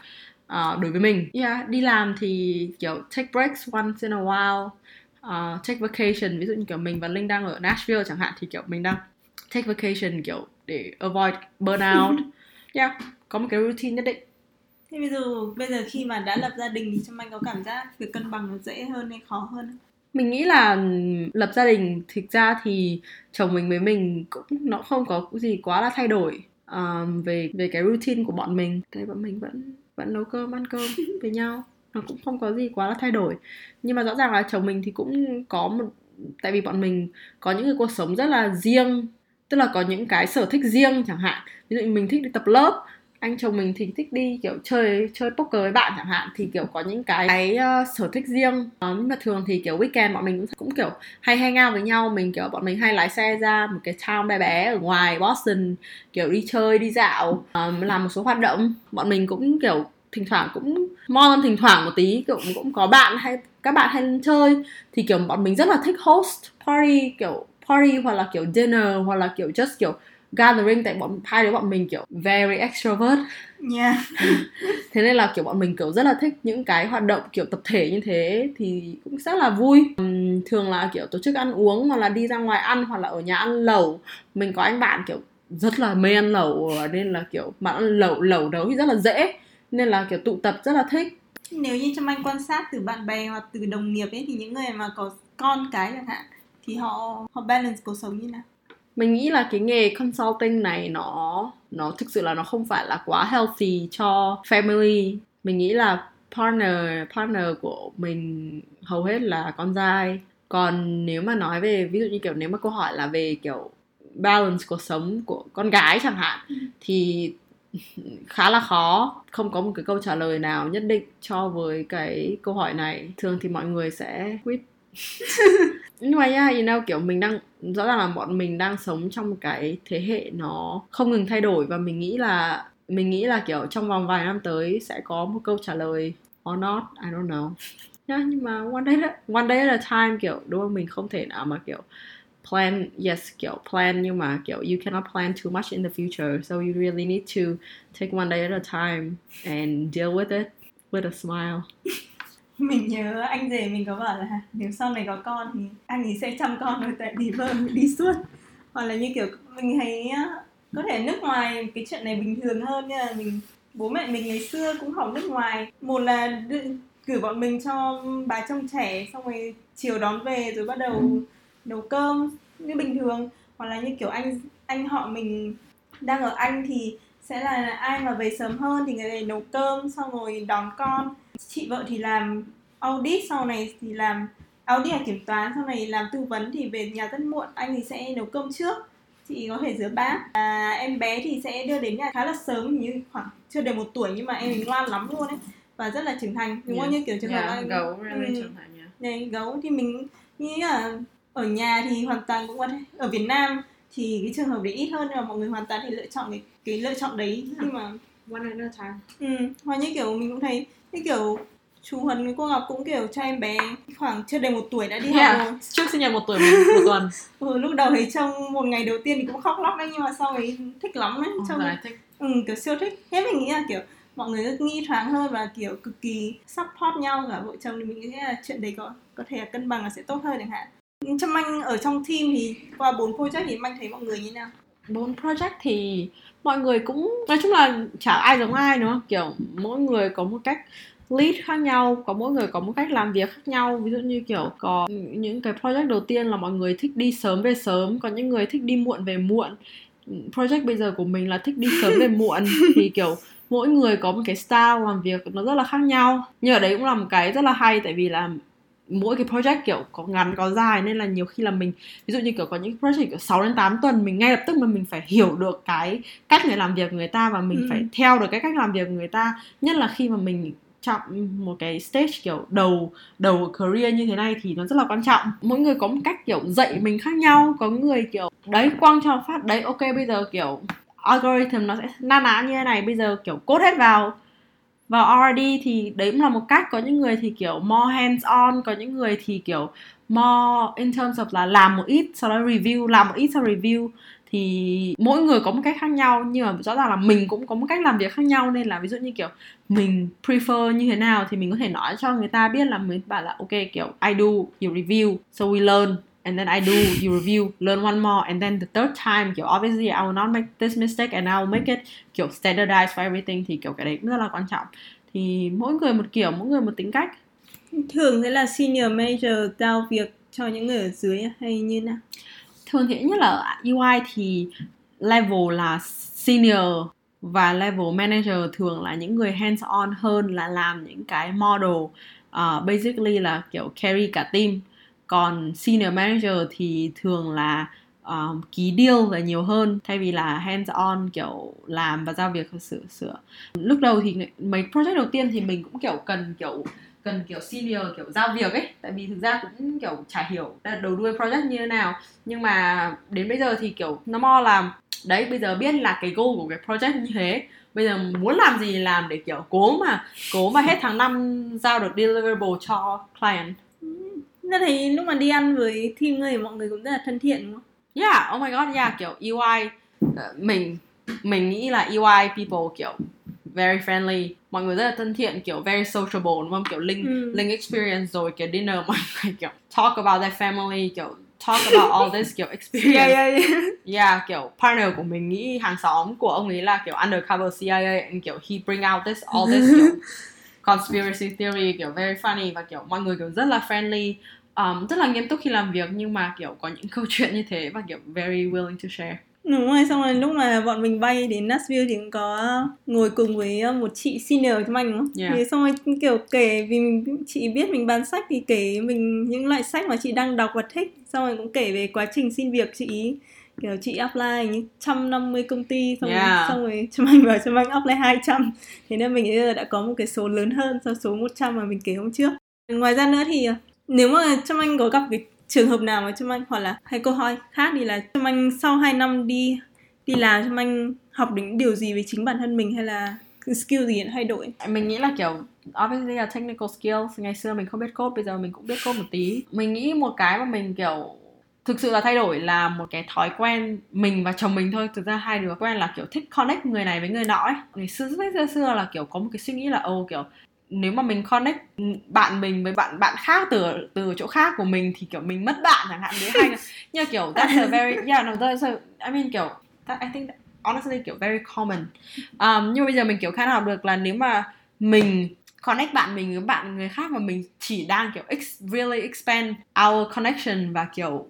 uh, đối với mình. Yeah đi làm thì kiểu take breaks once in a while uh, take vacation. Ví dụ như kiểu mình và linh đang ở Nashville chẳng hạn thì kiểu mình đang take vacation kiểu để avoid burnout. Yeah có một cái routine nhất định. Thế bây giờ bây giờ khi mà đã lập gia đình thì cho anh có cảm giác việc cân bằng nó dễ hơn hay khó hơn mình nghĩ là lập gia đình thực ra thì chồng mình với mình cũng nó không có gì quá là thay đổi um, về về cái routine của bọn mình. Thế bọn mình vẫn vẫn nấu cơm ăn cơm với nhau nó cũng không có gì quá là thay đổi. Nhưng mà rõ ràng là chồng mình thì cũng có một tại vì bọn mình có những cái cuộc sống rất là riêng tức là có những cái sở thích riêng chẳng hạn. Ví dụ mình thích đi tập lớp anh chồng mình thì thích đi kiểu chơi chơi poker với bạn chẳng hạn thì kiểu có những cái, cái uh, sở thích riêng. Uh, nhưng mà thường thì kiểu weekend bọn mình cũng, cũng kiểu hay hay out với nhau. Mình kiểu bọn mình hay lái xe ra một cái town bé bé ở ngoài Boston kiểu đi chơi đi dạo um, làm một số hoạt động. Bọn mình cũng kiểu thỉnh thoảng cũng mon thỉnh thoảng một tí kiểu cũng có bạn hay các bạn hay lên chơi. Thì kiểu bọn mình rất là thích host party kiểu party hoặc là kiểu dinner hoặc là kiểu just kiểu gathering tại bọn hai đứa bọn mình kiểu very extrovert. Yeah. thế nên là kiểu bọn mình kiểu rất là thích những cái hoạt động kiểu tập thể như thế thì cũng rất là vui. Thường là kiểu tổ chức ăn uống hoặc là đi ra ngoài ăn hoặc là ở nhà ăn lẩu. Mình có anh bạn kiểu rất là mê ăn lẩu nên là kiểu mà ăn lẩu lẩu nấu thì rất là dễ. Nên là kiểu tụ tập rất là thích. Nếu như trong anh quan sát từ bạn bè hoặc từ đồng nghiệp ấy thì những người mà có con cái chẳng hạn thì họ họ balance cuộc sống như nào mình nghĩ là cái nghề consulting này nó nó thực sự là nó không phải là quá healthy cho family. Mình nghĩ là partner partner của mình hầu hết là con trai. Còn nếu mà nói về ví dụ như kiểu nếu mà câu hỏi là về kiểu balance cuộc sống của con gái chẳng hạn ừ. thì khá là khó. Không có một cái câu trả lời nào nhất định cho với cái câu hỏi này. Thường thì mọi người sẽ quit nhưng mà nha, you know, kiểu mình đang rõ ràng là bọn mình đang sống trong một cái thế hệ nó không ngừng thay đổi và mình nghĩ là mình nghĩ là kiểu trong vòng vài năm tới sẽ có một câu trả lời or not, I don't know. Yeah, nhưng mà one day one day at a time kiểu đúng không mình không thể nào mà kiểu plan yes kiểu plan nhưng mà kiểu you cannot plan too much in the future so you really need to take one day at a time and deal with it with a smile mình nhớ anh rể mình có bảo là nếu sau này có con thì anh ấy sẽ chăm con rồi tại vì vợ đi suốt. Hoặc là như kiểu mình thấy có thể nước ngoài cái chuyện này bình thường hơn là mình bố mẹ mình ngày xưa cũng học nước ngoài. Một là gửi bọn mình cho bà trông trẻ xong rồi chiều đón về rồi bắt đầu nấu cơm như bình thường. Hoặc là như kiểu anh anh họ mình đang ở anh thì sẽ là ai mà về sớm hơn thì người này nấu cơm xong rồi đón con. Chị vợ thì làm audit sau này thì làm audit là kiểm toán sau này làm tư vấn thì về nhà rất muộn. Anh thì sẽ nấu cơm trước chị có thể rửa bát. À, em bé thì sẽ đưa đến nhà khá là sớm như khoảng chưa đầy một tuổi nhưng mà em ấy ngoan lắm luôn ấy và rất là trưởng thành. Đúng không? Như kiểu trường hợp yeah, anh gấu really ừ. trưởng thành yeah. này gấu thì mình nghĩ là ở nhà thì hoàn toàn cũng có thể ở Việt Nam thì cái trường hợp đấy ít hơn nhưng mà mọi người hoàn toàn thì lựa chọn cái, cái lựa chọn đấy nhưng mà one at a time. Ừ, hoặc như kiểu mình cũng thấy như kiểu chú Huấn với cô Ngọc cũng kiểu cho em bé khoảng chưa đầy một tuổi đã đi yeah. học rồi. Trước sinh nhật một tuổi mình một tuần. Ừ, lúc đầu thấy trông một ngày đầu tiên thì cũng khóc lóc đấy nhưng mà sau ấy thích lắm đấy trông I think ừ, kiểu siêu thích. Thế mình nghĩ là kiểu mọi người rất nghi thoáng hơn và kiểu cực kỳ support nhau cả vợ chồng thì mình nghĩ là chuyện đấy có có thể là cân bằng là sẽ tốt hơn chẳng hạn trong anh ở trong team thì qua bốn project thì anh thấy mọi người như nào? Bốn project thì mọi người cũng nói chung là chả ai giống ai nữa kiểu mỗi người có một cách lead khác nhau có mỗi người có một cách làm việc khác nhau. Ví dụ như kiểu có những cái project đầu tiên là mọi người thích đi sớm về sớm có những người thích đi muộn về muộn. Project bây giờ của mình là thích đi sớm về muộn. Thì kiểu mỗi người có một cái style làm việc nó rất là khác nhau. Nhưng ở đấy cũng là một cái rất là hay tại vì là mỗi cái project kiểu có ngắn có dài nên là nhiều khi là mình ví dụ như kiểu có những project kiểu 6 đến 8 tuần mình ngay lập tức mà mình phải hiểu được cái cách người làm việc của người ta và mình Ừ. phải theo được cái cách làm việc của người ta. Nhất là khi mà mình chọn một cái stage kiểu đầu đầu career như thế này thì nó rất là quan trọng. Mỗi người có một cách kiểu dạy mình khác nhau. Có người kiểu đấy quăng cho phát đấy ok bây giờ kiểu algorithm nó sẽ na ná như thế này bây giờ kiểu code hết vào vào R&D thì đấy cũng là một cách, có những người thì kiểu more hands on, có những người thì kiểu more in terms of là làm một ít sau đó review, làm một ít sau review. Thì mỗi người có một cách khác nhau, nhưng mà rõ ràng là mình cũng có một cách làm việc khác nhau, nên là ví dụ như kiểu mình prefer như thế nào thì mình có thể nói cho người ta biết là mình bảo là, ok, kiểu I do you review, so we learn and then I do you review learn one more. And then the third time kiểu obviously I will not make this mistake and I will make it kiểu standardized for everything. Thì kiểu cái đấy cũng rất là quan trọng. Thì mỗi người một kiểu mỗi người một tính cách. Thường sẽ là senior manager giao việc cho những người ở dưới hay như nào? Thường thì nhất là ở UI thì level là senior và level manager thường là những người hands on hơn là làm những cái model. Uh, basically là kiểu carry cả team còn senior manager thì thường là um, ký deal là nhiều hơn thay vì là hands on kiểu làm và giao việc sửa sửa. Lúc đầu thì mấy project đầu tiên thì mình cũng kiểu cần kiểu cần kiểu senior kiểu giao việc ấy. Tại vì thực ra cũng kiểu chả hiểu đầu đuôi project như thế nào. Nhưng mà đến bây giờ thì kiểu nó mo là đấy bây giờ biết là cái goal của cái project như thế. Bây giờ muốn làm gì làm để kiểu cố mà cố mà hết tháng năm giao được deliverable cho client. Nên thấy lúc mà đi ăn với team người mọi người cũng rất là thân thiện đúng không? Yeah, oh my god, yeah, kiểu EY ờ, mình mình nghĩ là EY people kiểu very friendly, mọi người rất là thân thiện, kiểu very sociable đúng không? Kiểu link Ừ. link experience rồi kiểu dinner mọi người kiểu talk about their family, kiểu talk about all this kiểu experience. Yeah, yeah, yeah. Yeah, kiểu partner của mình nghĩ hàng xóm của ông ấy là kiểu undercover CIA and kiểu he bring out this all this kiểu conspiracy theory kiểu very funny và kiểu mọi người kiểu rất là friendly um, rất là nghiêm túc khi làm việc nhưng mà kiểu có những câu chuyện như thế và kiểu very willing to share Đúng rồi, xong rồi lúc mà bọn mình bay đến Nashville thì cũng có ngồi cùng với ờ, một chị senior trong anh đúng không? Yeah. Thì xong rồi kiểu kể vì mình, chị biết mình bán sách thì kể mình những loại sách mà chị đang đọc và thích. Xong rồi cũng kể về quá trình xin việc chị ý. Kiểu chị apply như 150 công ty xong, Yeah. rồi, xong rồi Trâm Anh bảo Trâm Anh apply 200 Thế nên mình đã có một cái số lớn hơn so số 100 mà mình kể hôm trước Ngoài ra nữa thì ờ, nếu mà Trâm Anh có gặp cái trường hợp nào mà Trâm Anh hoặc là hay câu hỏi khác thì là Trâm Anh sau 2 năm đi đi làm Trâm Anh học được những điều gì về chính bản thân mình hay là skill gì thay đổi? Mình nghĩ là, kiểu, obviously là technical skills. Ngày xưa mình không biết code, bây giờ mình cũng biết code một tí. Mình nghĩ một cái mà mình, kiểu, thực sự là thay đổi là một cái thói quen mình và chồng mình thôi. Thực ra hai đứa quen là, kiểu, thích connect người này với người nọ ấy. Ngày xưa rất xưa xưa là, kiểu, có một cái suy nghĩ là ô kiểu nếu mà mình connect bạn mình với bạn bạn khác từ từ chỗ khác của mình thì kiểu mình mất bạn chẳng hạn. Đấy hay như kiểu that's a very yeah no that's a, I mean kiểu that, I think that, honestly kiểu very common. Um, nhưng mà bây giờ mình kiểu khá học được là nếu mà mình connect bạn mình với bạn người khác mà mình chỉ đang kiểu ex, really expand our connection và kiểu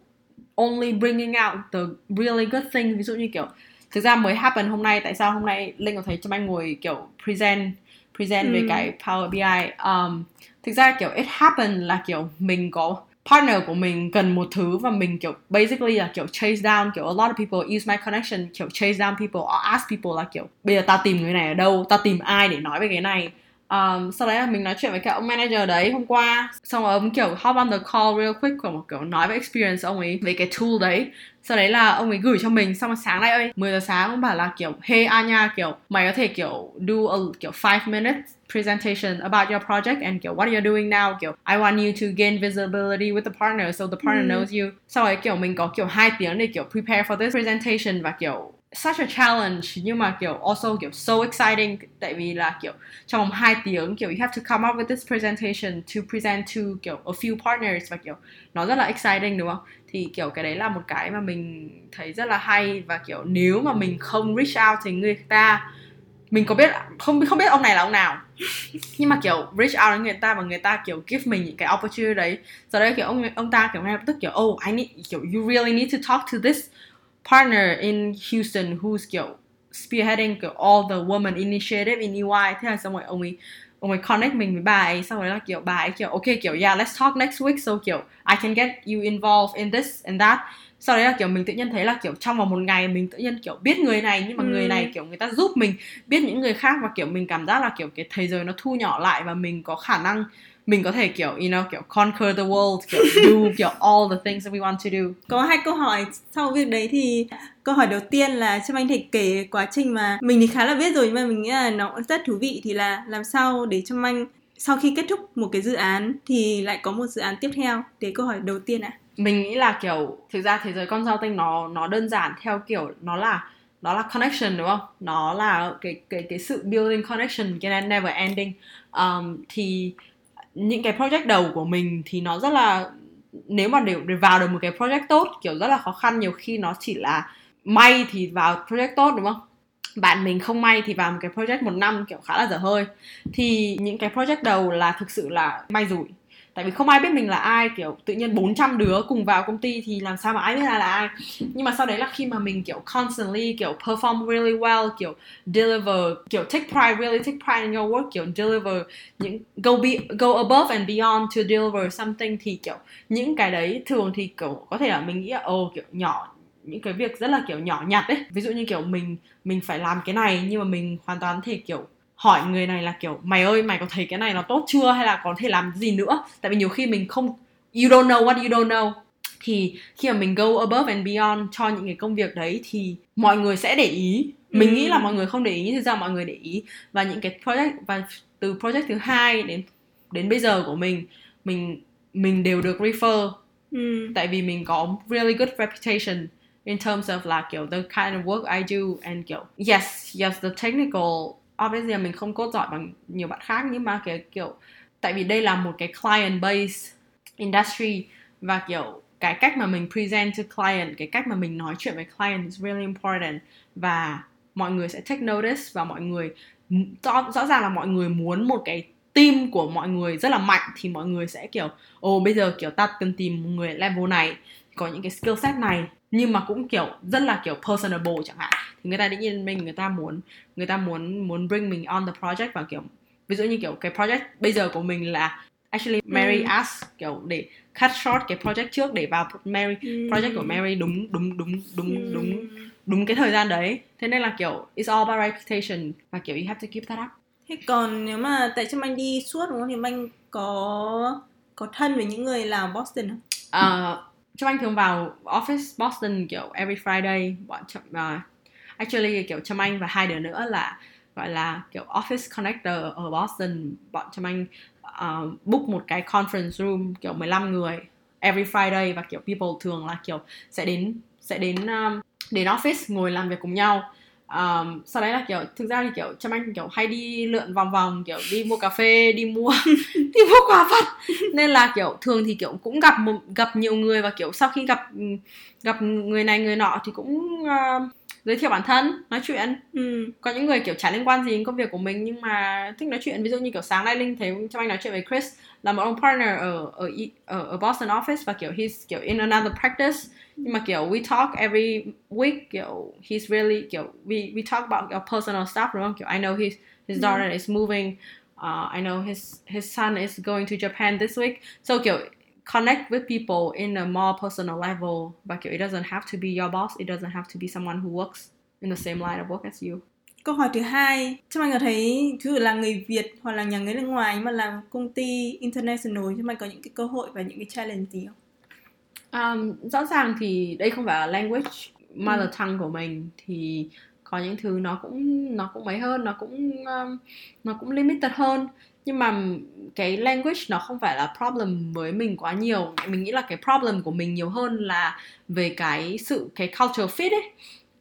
only bringing out the really good things ví dụ như kiểu thực ra mới happen hôm nay tại sao hôm nay linh có thấy cho anh ngồi kiểu present present ừ. về cái Power BI um, thực ra kiểu it happened là kiểu mình có partner của mình cần một thứ và mình kiểu basically là kiểu chase down kiểu a lot of people use my connection kiểu chase down people or ask people là kiểu bây giờ tao tìm người này ở đâu? Tao tìm ai để nói về cái này um, sau đấy là mình nói chuyện với cả ông manager đấy hôm qua. Xong rồi ông kiểu hop on the call real quick của một kiểu nói về experience ông ấy về cái tool đấy. Sau đấy là ông ấy gửi cho mình xong rồi sáng nay ơi 10 giờ sáng ông bảo là kiểu hey Anya kiểu mày có thể kiểu do a kiểu 5 minutes presentation about your project and kiểu what you're doing now kiểu I want you to gain visibility with the partner so the partner mm. knows you. Sau đấy kiểu mình có kiểu hai tiếng để kiểu prepare for this presentation và kiểu such a challenge, nhưng mà kiểu also kiểu so exciting, tại vì là kiểu trong vòng 2 tiếng, kiểu you have to come up with this presentation to present to kiểu a few partners và kiểu nó rất là exciting, đúng không? Thì kiểu cái đấy là một cái mà mình thấy rất là hay và kiểu nếu mà mình không reach out thì người ta, mình có biết, không không biết ông này là ông nào. Nhưng mà kiểu reach out đến người ta và người ta kiểu give mình những cái opportunity đấy. Sau đấy kiểu ông ông ta kiểu ngay lập tức kiểu oh I need, kiểu you really need to talk to this partner in Houston who's kiểu spearheading kiểu all the woman initiative in EY thế là xong rồi ông ấy ông ấy connect mình với bà ấy xong rồi là kiểu bà ấy kiểu ok kiểu yeah let's talk next week so kiểu I can get you involved in this and that sau đấy là kiểu mình tự nhiên thấy là kiểu trong vòng một ngày mình tự nhiên kiểu biết người này nhưng mà ừ. người này kiểu người ta giúp mình biết những người khác và kiểu mình cảm giác là kiểu cái thế giới nó thu nhỏ lại và mình có khả năng mình có thể kiểu you know kiểu conquer the world kiểu do kiểu all the things that we want to do. Có hai câu hỏi sau việc đấy thì câu hỏi đầu tiên là cho anh thể kể quá trình mà mình thì khá là biết rồi nhưng mà mình nghĩ là nó cũng rất thú vị. Thì là làm sao để cho anh sau khi kết thúc một cái dự án thì lại có một dự án tiếp theo? Để câu hỏi đầu tiên ạ. À. mình nghĩ là kiểu thực ra thế giới consulting nó nó đơn giản theo kiểu nó là nó là connection đúng không? Nó là cái cái cái sự building connection cái never ending. Um, thì những cái project đầu của mình thì nó rất là nếu mà để, để vào được một cái project tốt kiểu rất là khó khăn nhiều khi nó chỉ là may thì vào project tốt đúng không? Bạn mình không may thì vào một cái project một năm kiểu khá là dở hơi. Thì những cái project đầu là thực sự là may rủi tại vì không ai biết mình là ai kiểu tự nhiên 400 đứa cùng vào công ty thì làm sao mà ai biết là là ai. Nhưng mà sau đấy là khi mà mình kiểu constantly kiểu perform really well kiểu deliver kiểu take pride really take pride in your work kiểu deliver những go be go above and beyond to deliver something thì kiểu những cái đấy thường thì kiểu có thể là mình nghĩ là ồ oh, kiểu nhỏ những cái việc rất là kiểu nhỏ nhặt ấy. Ví dụ như kiểu mình mình phải làm cái này nhưng mà mình hoàn toàn thể kiểu hỏi người này là kiểu mày ơi mày có thấy cái này nó tốt chưa? Hay là có thể làm gì nữa? Tại vì nhiều khi mình không you don't know what you don't know. Thì khi mà mình go above and beyond cho những cái công việc đấy thì mọi người sẽ để ý. Mình ừ. nghĩ là mọi người không để ý thực ra mọi người để ý. Và những cái project và từ project thứ hai đến đến bây giờ của mình mình mình đều được refer. Ừ. tại vì mình có really good reputation in terms of là kiểu the kind of work I do and kiểu yes yes the technical obviously mình không cốt giỏi bằng nhiều bạn khác nhưng mà cái kiểu tại vì đây là một cái client base industry và kiểu cái cách mà mình present to client cái cách mà mình nói chuyện với client is really important và mọi người sẽ take notice và mọi người rõ, rõ ràng là mọi người muốn một cái team của mọi người rất là mạnh thì mọi người sẽ kiểu ồ bây giờ kiểu ta cần tìm một người level này có những cái skill set này nhưng mà cũng kiểu rất là kiểu personable chẳng hạn thì người ta định nhiên mình người ta muốn người ta muốn muốn bring mình on the project và kiểu ví dụ như kiểu cái project bây giờ của mình là actually Mary mm. asked kiểu để cut short cái project trước để vào Mary mm. project của Mary đúng đúng đúng đúng mm. đúng đúng cái thời gian đấy thế nên là kiểu it's all about reputation và kiểu you have to keep that up thế còn nếu mà tại cho anh đi suốt đúng không thì anh có có thân với những người làm Boston không? Uh, Trâm Anh thường vào office Boston kiểu every Friday bọn Trâm uh, actually kiểu Trâm Anh và hai đứa nữa là gọi là kiểu office connector ở Boston. Bọn Trâm Anh uh, book một cái conference room kiểu 15 người every Friday và kiểu people thường là kiểu sẽ đến sẽ đến um, đến office ngồi làm việc cùng nhau um, sau đấy là kiểu thực ra thì kiểu Trâm Anh kiểu hay đi lượn vòng vòng kiểu đi mua cà phê đi mua đi mua quà vặt. Nên là kiểu thường thì kiểu cũng gặp một gặp nhiều người và kiểu sau khi gặp gặp người này người nọ thì cũng uh, giới thiệu bản thân nói chuyện. Ừ. có những người kiểu chả liên quan gì đến công việc của mình nhưng mà thích nói chuyện. Ví dụ như kiểu sáng nay linh thấy Trâm Anh nói chuyện với Chris là một ông partner ở ở ở, ở Boston office và kiểu he's kiểu in another practice. Nhưng mà kiểu we talk every week kiểu he's really kiểu we we talk about your personal stuff đúng không? Kiểu I know his his daughter is moving uh, I know his his son is going to Japan this week. So kiểu connect with people in a more personal level. Và kiểu it doesn't have to be your boss. It doesn't have to be someone who works in the same line of work as you. Câu hỏi thứ hai, cho anh có thấy ví dụ là người Việt hoặc là nhà người nước ngoài mà làm công ty international cho anh có những cái cơ hội và những cái challenge gì không? Um, rõ ràng thì đây không phải là language mother ừ. tongue của mình. Thì có những thứ nó cũng nó cũng mấy hơn nó cũng um, nó cũng limited hơn nhưng mà cái language nó không phải là problem với mình quá nhiều. Mình nghĩ là cái problem của mình nhiều hơn là về cái sự cái culture fit ấy.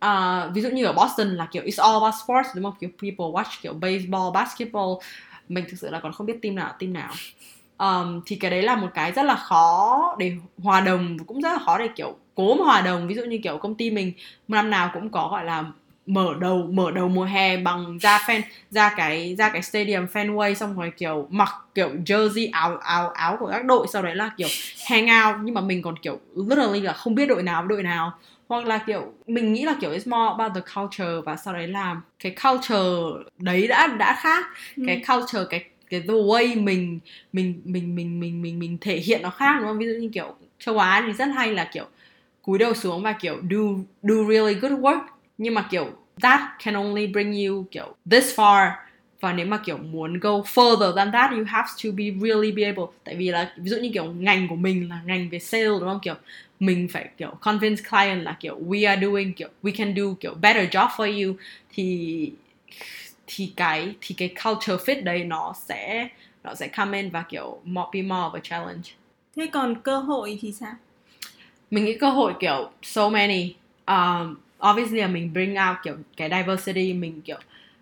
Uh, ví dụ như ở Boston là kiểu it's all about sports đúng không? Kiểu people watch kiểu baseball basketball. Mình thực sự là còn không biết team nào team nào. Um, thì cái đấy là một cái rất là khó để hòa đồng cũng rất là khó để kiểu cố mà hòa đồng. Ví dụ như kiểu công ty mình năm nào cũng có gọi là mở đầu mở đầu mùa hè bằng ra fan ra cái ra cái stadium fanway xong rồi kiểu mặc kiểu jersey áo áo áo của các đội sau đấy là kiểu hang out nhưng mà mình còn kiểu literally là không biết đội nào với đội nào. Hoặc là kiểu mình nghĩ là kiểu it's more about the culture và sau đấy là cái culture đấy đã đã khác. Ừ. cái culture cái cái the way mình mình mình mình mình mình mình thể hiện nó khác đúng không? Ví dụ như kiểu châu Á thì rất hay là kiểu cúi đầu xuống và kiểu do do really good work nhưng mà kiểu that can only bring you kiểu this far. Và nếu mà kiểu muốn go further than that you have to be really be able. Tại vì là ví dụ như kiểu ngành của mình là ngành về sale đúng không? Kiểu mình phải kiểu convince client là kiểu we are doing kiểu we can do kiểu better job for you thì thì cái thì cái culture fit đấy nó sẽ nó sẽ come in và kiểu more, be more of a challenge. Thế còn cơ hội thì sao? Mình nghĩ cơ hội kiểu so many. Um, obviously là mình bring out kiểu cái diversity, mình kiểu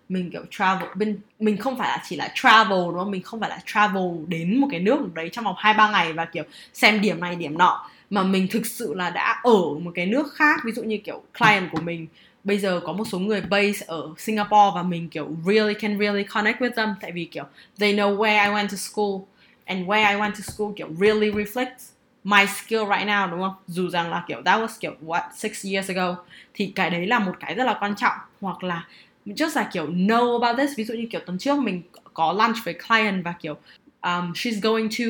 mình kiểu travel, bên, mình không phải là chỉ là travel, đúng không? Mình không phải là travel đến một cái nước đấy trong vòng hai ba ngày và kiểu xem điểm này, điểm nọ. Mà mình thực sự là đã ở một cái nước khác, ví dụ như kiểu client của mình. Bây giờ có một số người base ở Singapore và mình kiểu really, can really connect with them. Tại vì kiểu they know where I went to school and where I went to school kiểu really reflects my skill right now đúng không? Dù rằng là kiểu that was kiểu what six years ago thì cái đấy là một cái rất là quan trọng. Hoặc là just là kiểu know about this. Ví dụ như kiểu tuần trước mình có lunch với client và kiểu um, she's going to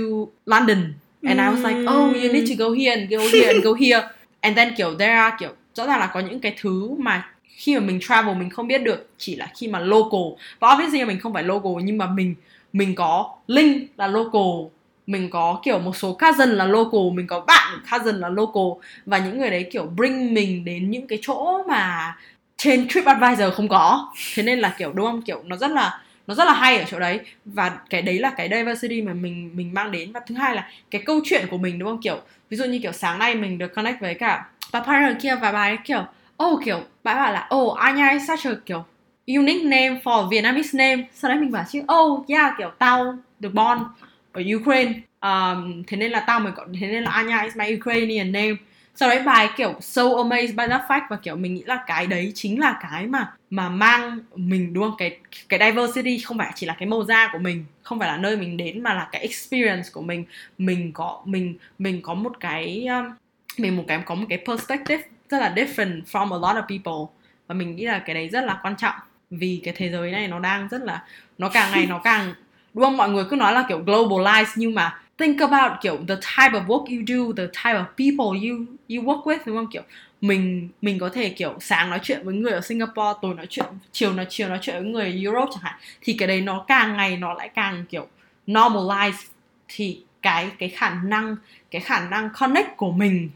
London. And I was like oh you need to go here and go here and go here. And then kiểu there are kiểu rõ ràng là có những cái thứ mà khi mà mình travel mình không biết được chỉ là khi mà local. Và obviously mình không phải local nhưng mà mình mình có link là local mình có, kiểu, một số cousin là local, mình có bạn cousin là local. Và những người đấy, kiểu, bring mình đến những cái chỗ mà trên TripAdvisor không có. Thế nên là, kiểu, đúng không? Kiểu, nó rất là, nó rất là hay ở chỗ đấy. Và cái đấy là cái diversity mà mình mình mang đến. Và thứ hai là cái câu chuyện của mình, đúng không? Kiểu, ví dụ như, kiểu, sáng nay mình được connect với cả bà partner kia, và bà ấy, kiểu oh kiểu, bà ấy bảo là oh Anya is such a, kiểu, unique name for Vietnamese name. Sau đấy mình bảo chứ oh yeah, kiểu, tao được born ở Ukraine. Um, thế nên là tao mới có thế nên là Anya is my Ukrainian name. Sau đấy bài kiểu so amazed by that fact và kiểu mình nghĩ là cái đấy chính là cái mà mà mang mình đúng không? Cái cái diversity không phải chỉ là cái màu da của mình không phải là nơi mình đến mà là cái experience của mình. Mình có mình mình có một cái mình một cái có một cái perspective rất là different from a lot of people. Và mình nghĩ là cái đấy rất là quan trọng vì cái thế giới này nó đang rất là nó càng ngày nó càng đúng không? Mọi người cứ nói là kiểu globalize nhưng mà think about kiểu the type of work you do the type of people you you work with đúng không? Kiểu mình mình có thể kiểu sáng nói chuyện với người ở Singapore tối nói chuyện chiều nói chiều nói chuyện với người ở Europe chẳng hạn. Thì cái đấy nó càng ngày nó lại càng kiểu normalize. Thì cái cái khả năng cái khả năng connect của mình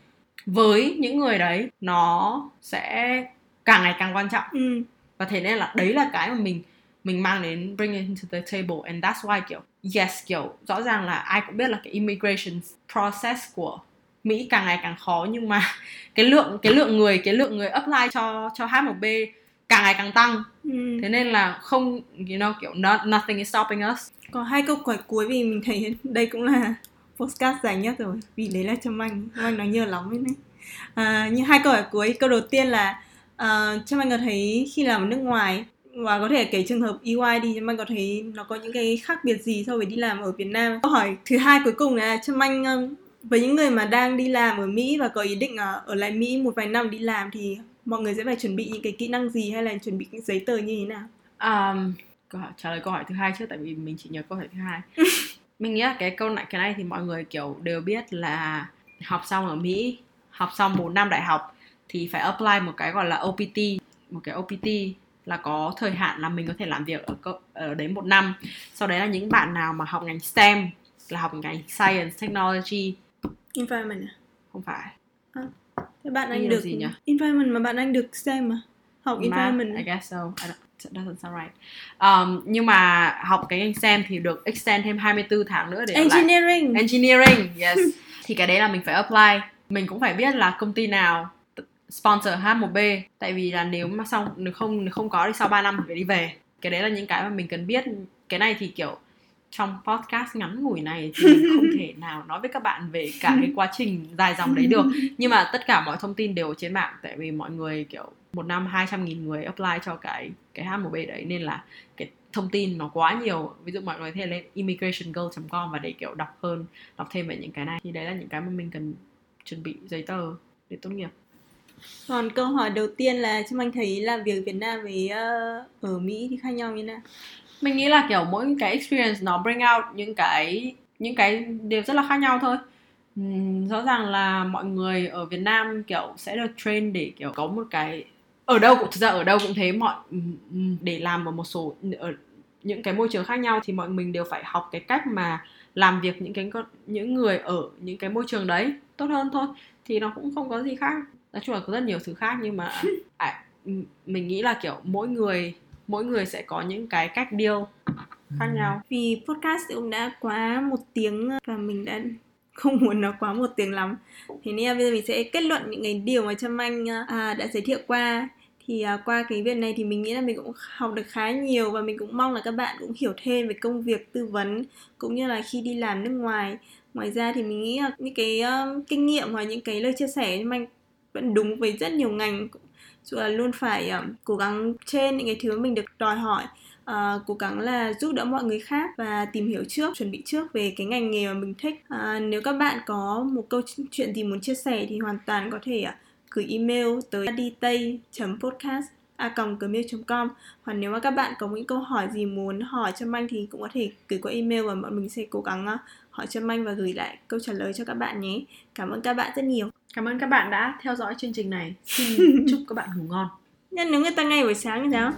với những người đấy nó sẽ càng ngày càng quan trọng. Ừ. và thế nên là đấy là cái mà mình mình mang đến bring it into the table and that's why kiểu yes kiểu rõ ràng là ai cũng biết là cái immigration process của Mỹ càng ngày càng khó nhưng mà cái lượng cái lượng người cái lượng người apply cho cho H1B càng ngày càng tăng. Ừ. thế nên là không you know kiểu not, nothing is stopping us. Có hai câu hỏi cuối vì mình thấy đây cũng là postcard dài nhất rồi vì đấy là Trâm Anh. Trâm Anh nói nhiều lắm ấy à, như hai câu hỏi cuối câu đầu tiên là uh, Trâm Anh có thấy khi làm ở nước ngoài và có thể kể trường hợp EY đi Trâm Anh có thấy nó có những cái khác biệt gì so với đi làm ở Việt Nam? Câu hỏi thứ hai cuối cùng là Trâm Anh um, với những người mà đang đi làm ở Mỹ và có ý định uh, ở lại Mỹ một vài năm đi làm thì mọi người sẽ phải chuẩn bị những cái kỹ năng gì hay là chuẩn bị những giấy tờ như thế nào? Um, câu hỏi, trả lời câu hỏi thứ hai trước tại vì mình chỉ nhớ câu hỏi thứ hai. Mình nghĩ là cái câu này cái này thì mọi người kiểu đều biết là học xong ở Mỹ học xong một năm đại học thì phải apply một cái gọi là OPT một cái OPT là có thời hạn là mình có thể làm việc ở ở đấy một năm. Sau đấy là những bạn nào mà học ngành STEM là học ngành Science Technology. Environment à? không phải. À, thế bạn anh được gì nhỉ? Environment mà bạn anh được STEM mà. Học Math, environment. I guess so. I don't, doesn't sound right. Um, nhưng mà học cái ngành STEM thì được extend thêm 24 tháng nữa để engineering lại. engineering yes. Thì cái đấy là mình phải apply. Mình cũng phải biết là công ty nào sponsor H1B tại vì là nếu mà xong nếu không nếu không có thì sau 3 năm phải đi về. Cái đấy là những cái mà mình cần biết. Cái này thì, kiểu, trong podcast ngắn ngủi này thì không thể nào nói với các bạn về cả cái quá trình dài dòng đấy được. Nhưng mà tất cả mọi thông tin đều trên mạng. Tại vì mọi người, kiểu, một năm 200 nghìn người apply cho cái cái H1B đấy. Nên là cái thông tin nó quá nhiều. Ví dụ mọi người thể lên immigrationgirl.com và để, kiểu, đọc hơn, đọc thêm về những cái này. Thì đấy là những cái mà mình cần chuẩn bị giấy tờ để tốt nghiệp còn câu hỏi đầu tiên là cho anh thấy là việc Việt Nam với uh, ở Mỹ thì khác nhau như nào? Mình nghĩ là kiểu mỗi cái experience nó bring out những cái những cái điều rất là khác nhau thôi. Uhm, rõ ràng là mọi người ở Việt Nam kiểu sẽ được train để kiểu có một cái ở đâu cũng thực ra ở đâu cũng thế mọi để làm ở một số ở những cái môi trường khác nhau thì mọi mình đều phải học cái cách mà làm việc những cái những người ở những cái môi trường đấy tốt hơn thôi thì nó cũng không có gì khác nói chung là có rất nhiều thứ khác nhưng mà à, mình nghĩ là kiểu mỗi người mỗi người sẽ có những cái cách deal khác ừ. nhau. Vì podcast cũng đã quá một tiếng và mình đã không muốn nó quá một tiếng lắm. Thế nên bây giờ mình sẽ kết luận những cái điều mà trâm anh à, đã giới thiệu qua. Thì à, qua cái việc này thì mình nghĩ là mình cũng học được khá nhiều và mình cũng mong là các bạn cũng hiểu thêm về công việc tư vấn cũng như là khi đi làm nước ngoài. Ngoài ra thì mình nghĩ là những cái uh, kinh nghiệm và những cái lời chia sẻ của anh vẫn đúng với rất nhiều ngành. Dù là luôn phải uh, cố gắng trên những cái thứ mình được đòi hỏi uh, cố gắng là giúp đỡ mọi người khác và tìm hiểu trước chuẩn bị trước về cái ngành nghề mà mình thích. Uh, nếu các bạn có một câu chuyện gì muốn chia sẻ thì hoàn toàn có thể uh, gửi email tới ditay podcast a gmail.com hoặc nếu mà các bạn có những câu hỏi gì muốn hỏi cho anh thì cũng có thể gửi qua email và bọn mình sẽ cố gắng uh, hỏi cho Manh và gửi lại câu trả lời cho các bạn nhé. Cảm ơn các bạn rất nhiều. Cảm ơn các bạn đã theo dõi chương trình này. Xin chúc các bạn ngủ ngon. Nhưng nếu người ta ngay buổi sáng thì sao?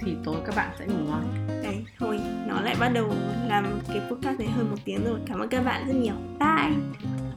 Thì tối các bạn sẽ ngủ ngon. Đấy, thôi, nó lại bắt đầu làm cái podcast này hơn một tiếng rồi. Cảm ơn các bạn rất nhiều. Bye!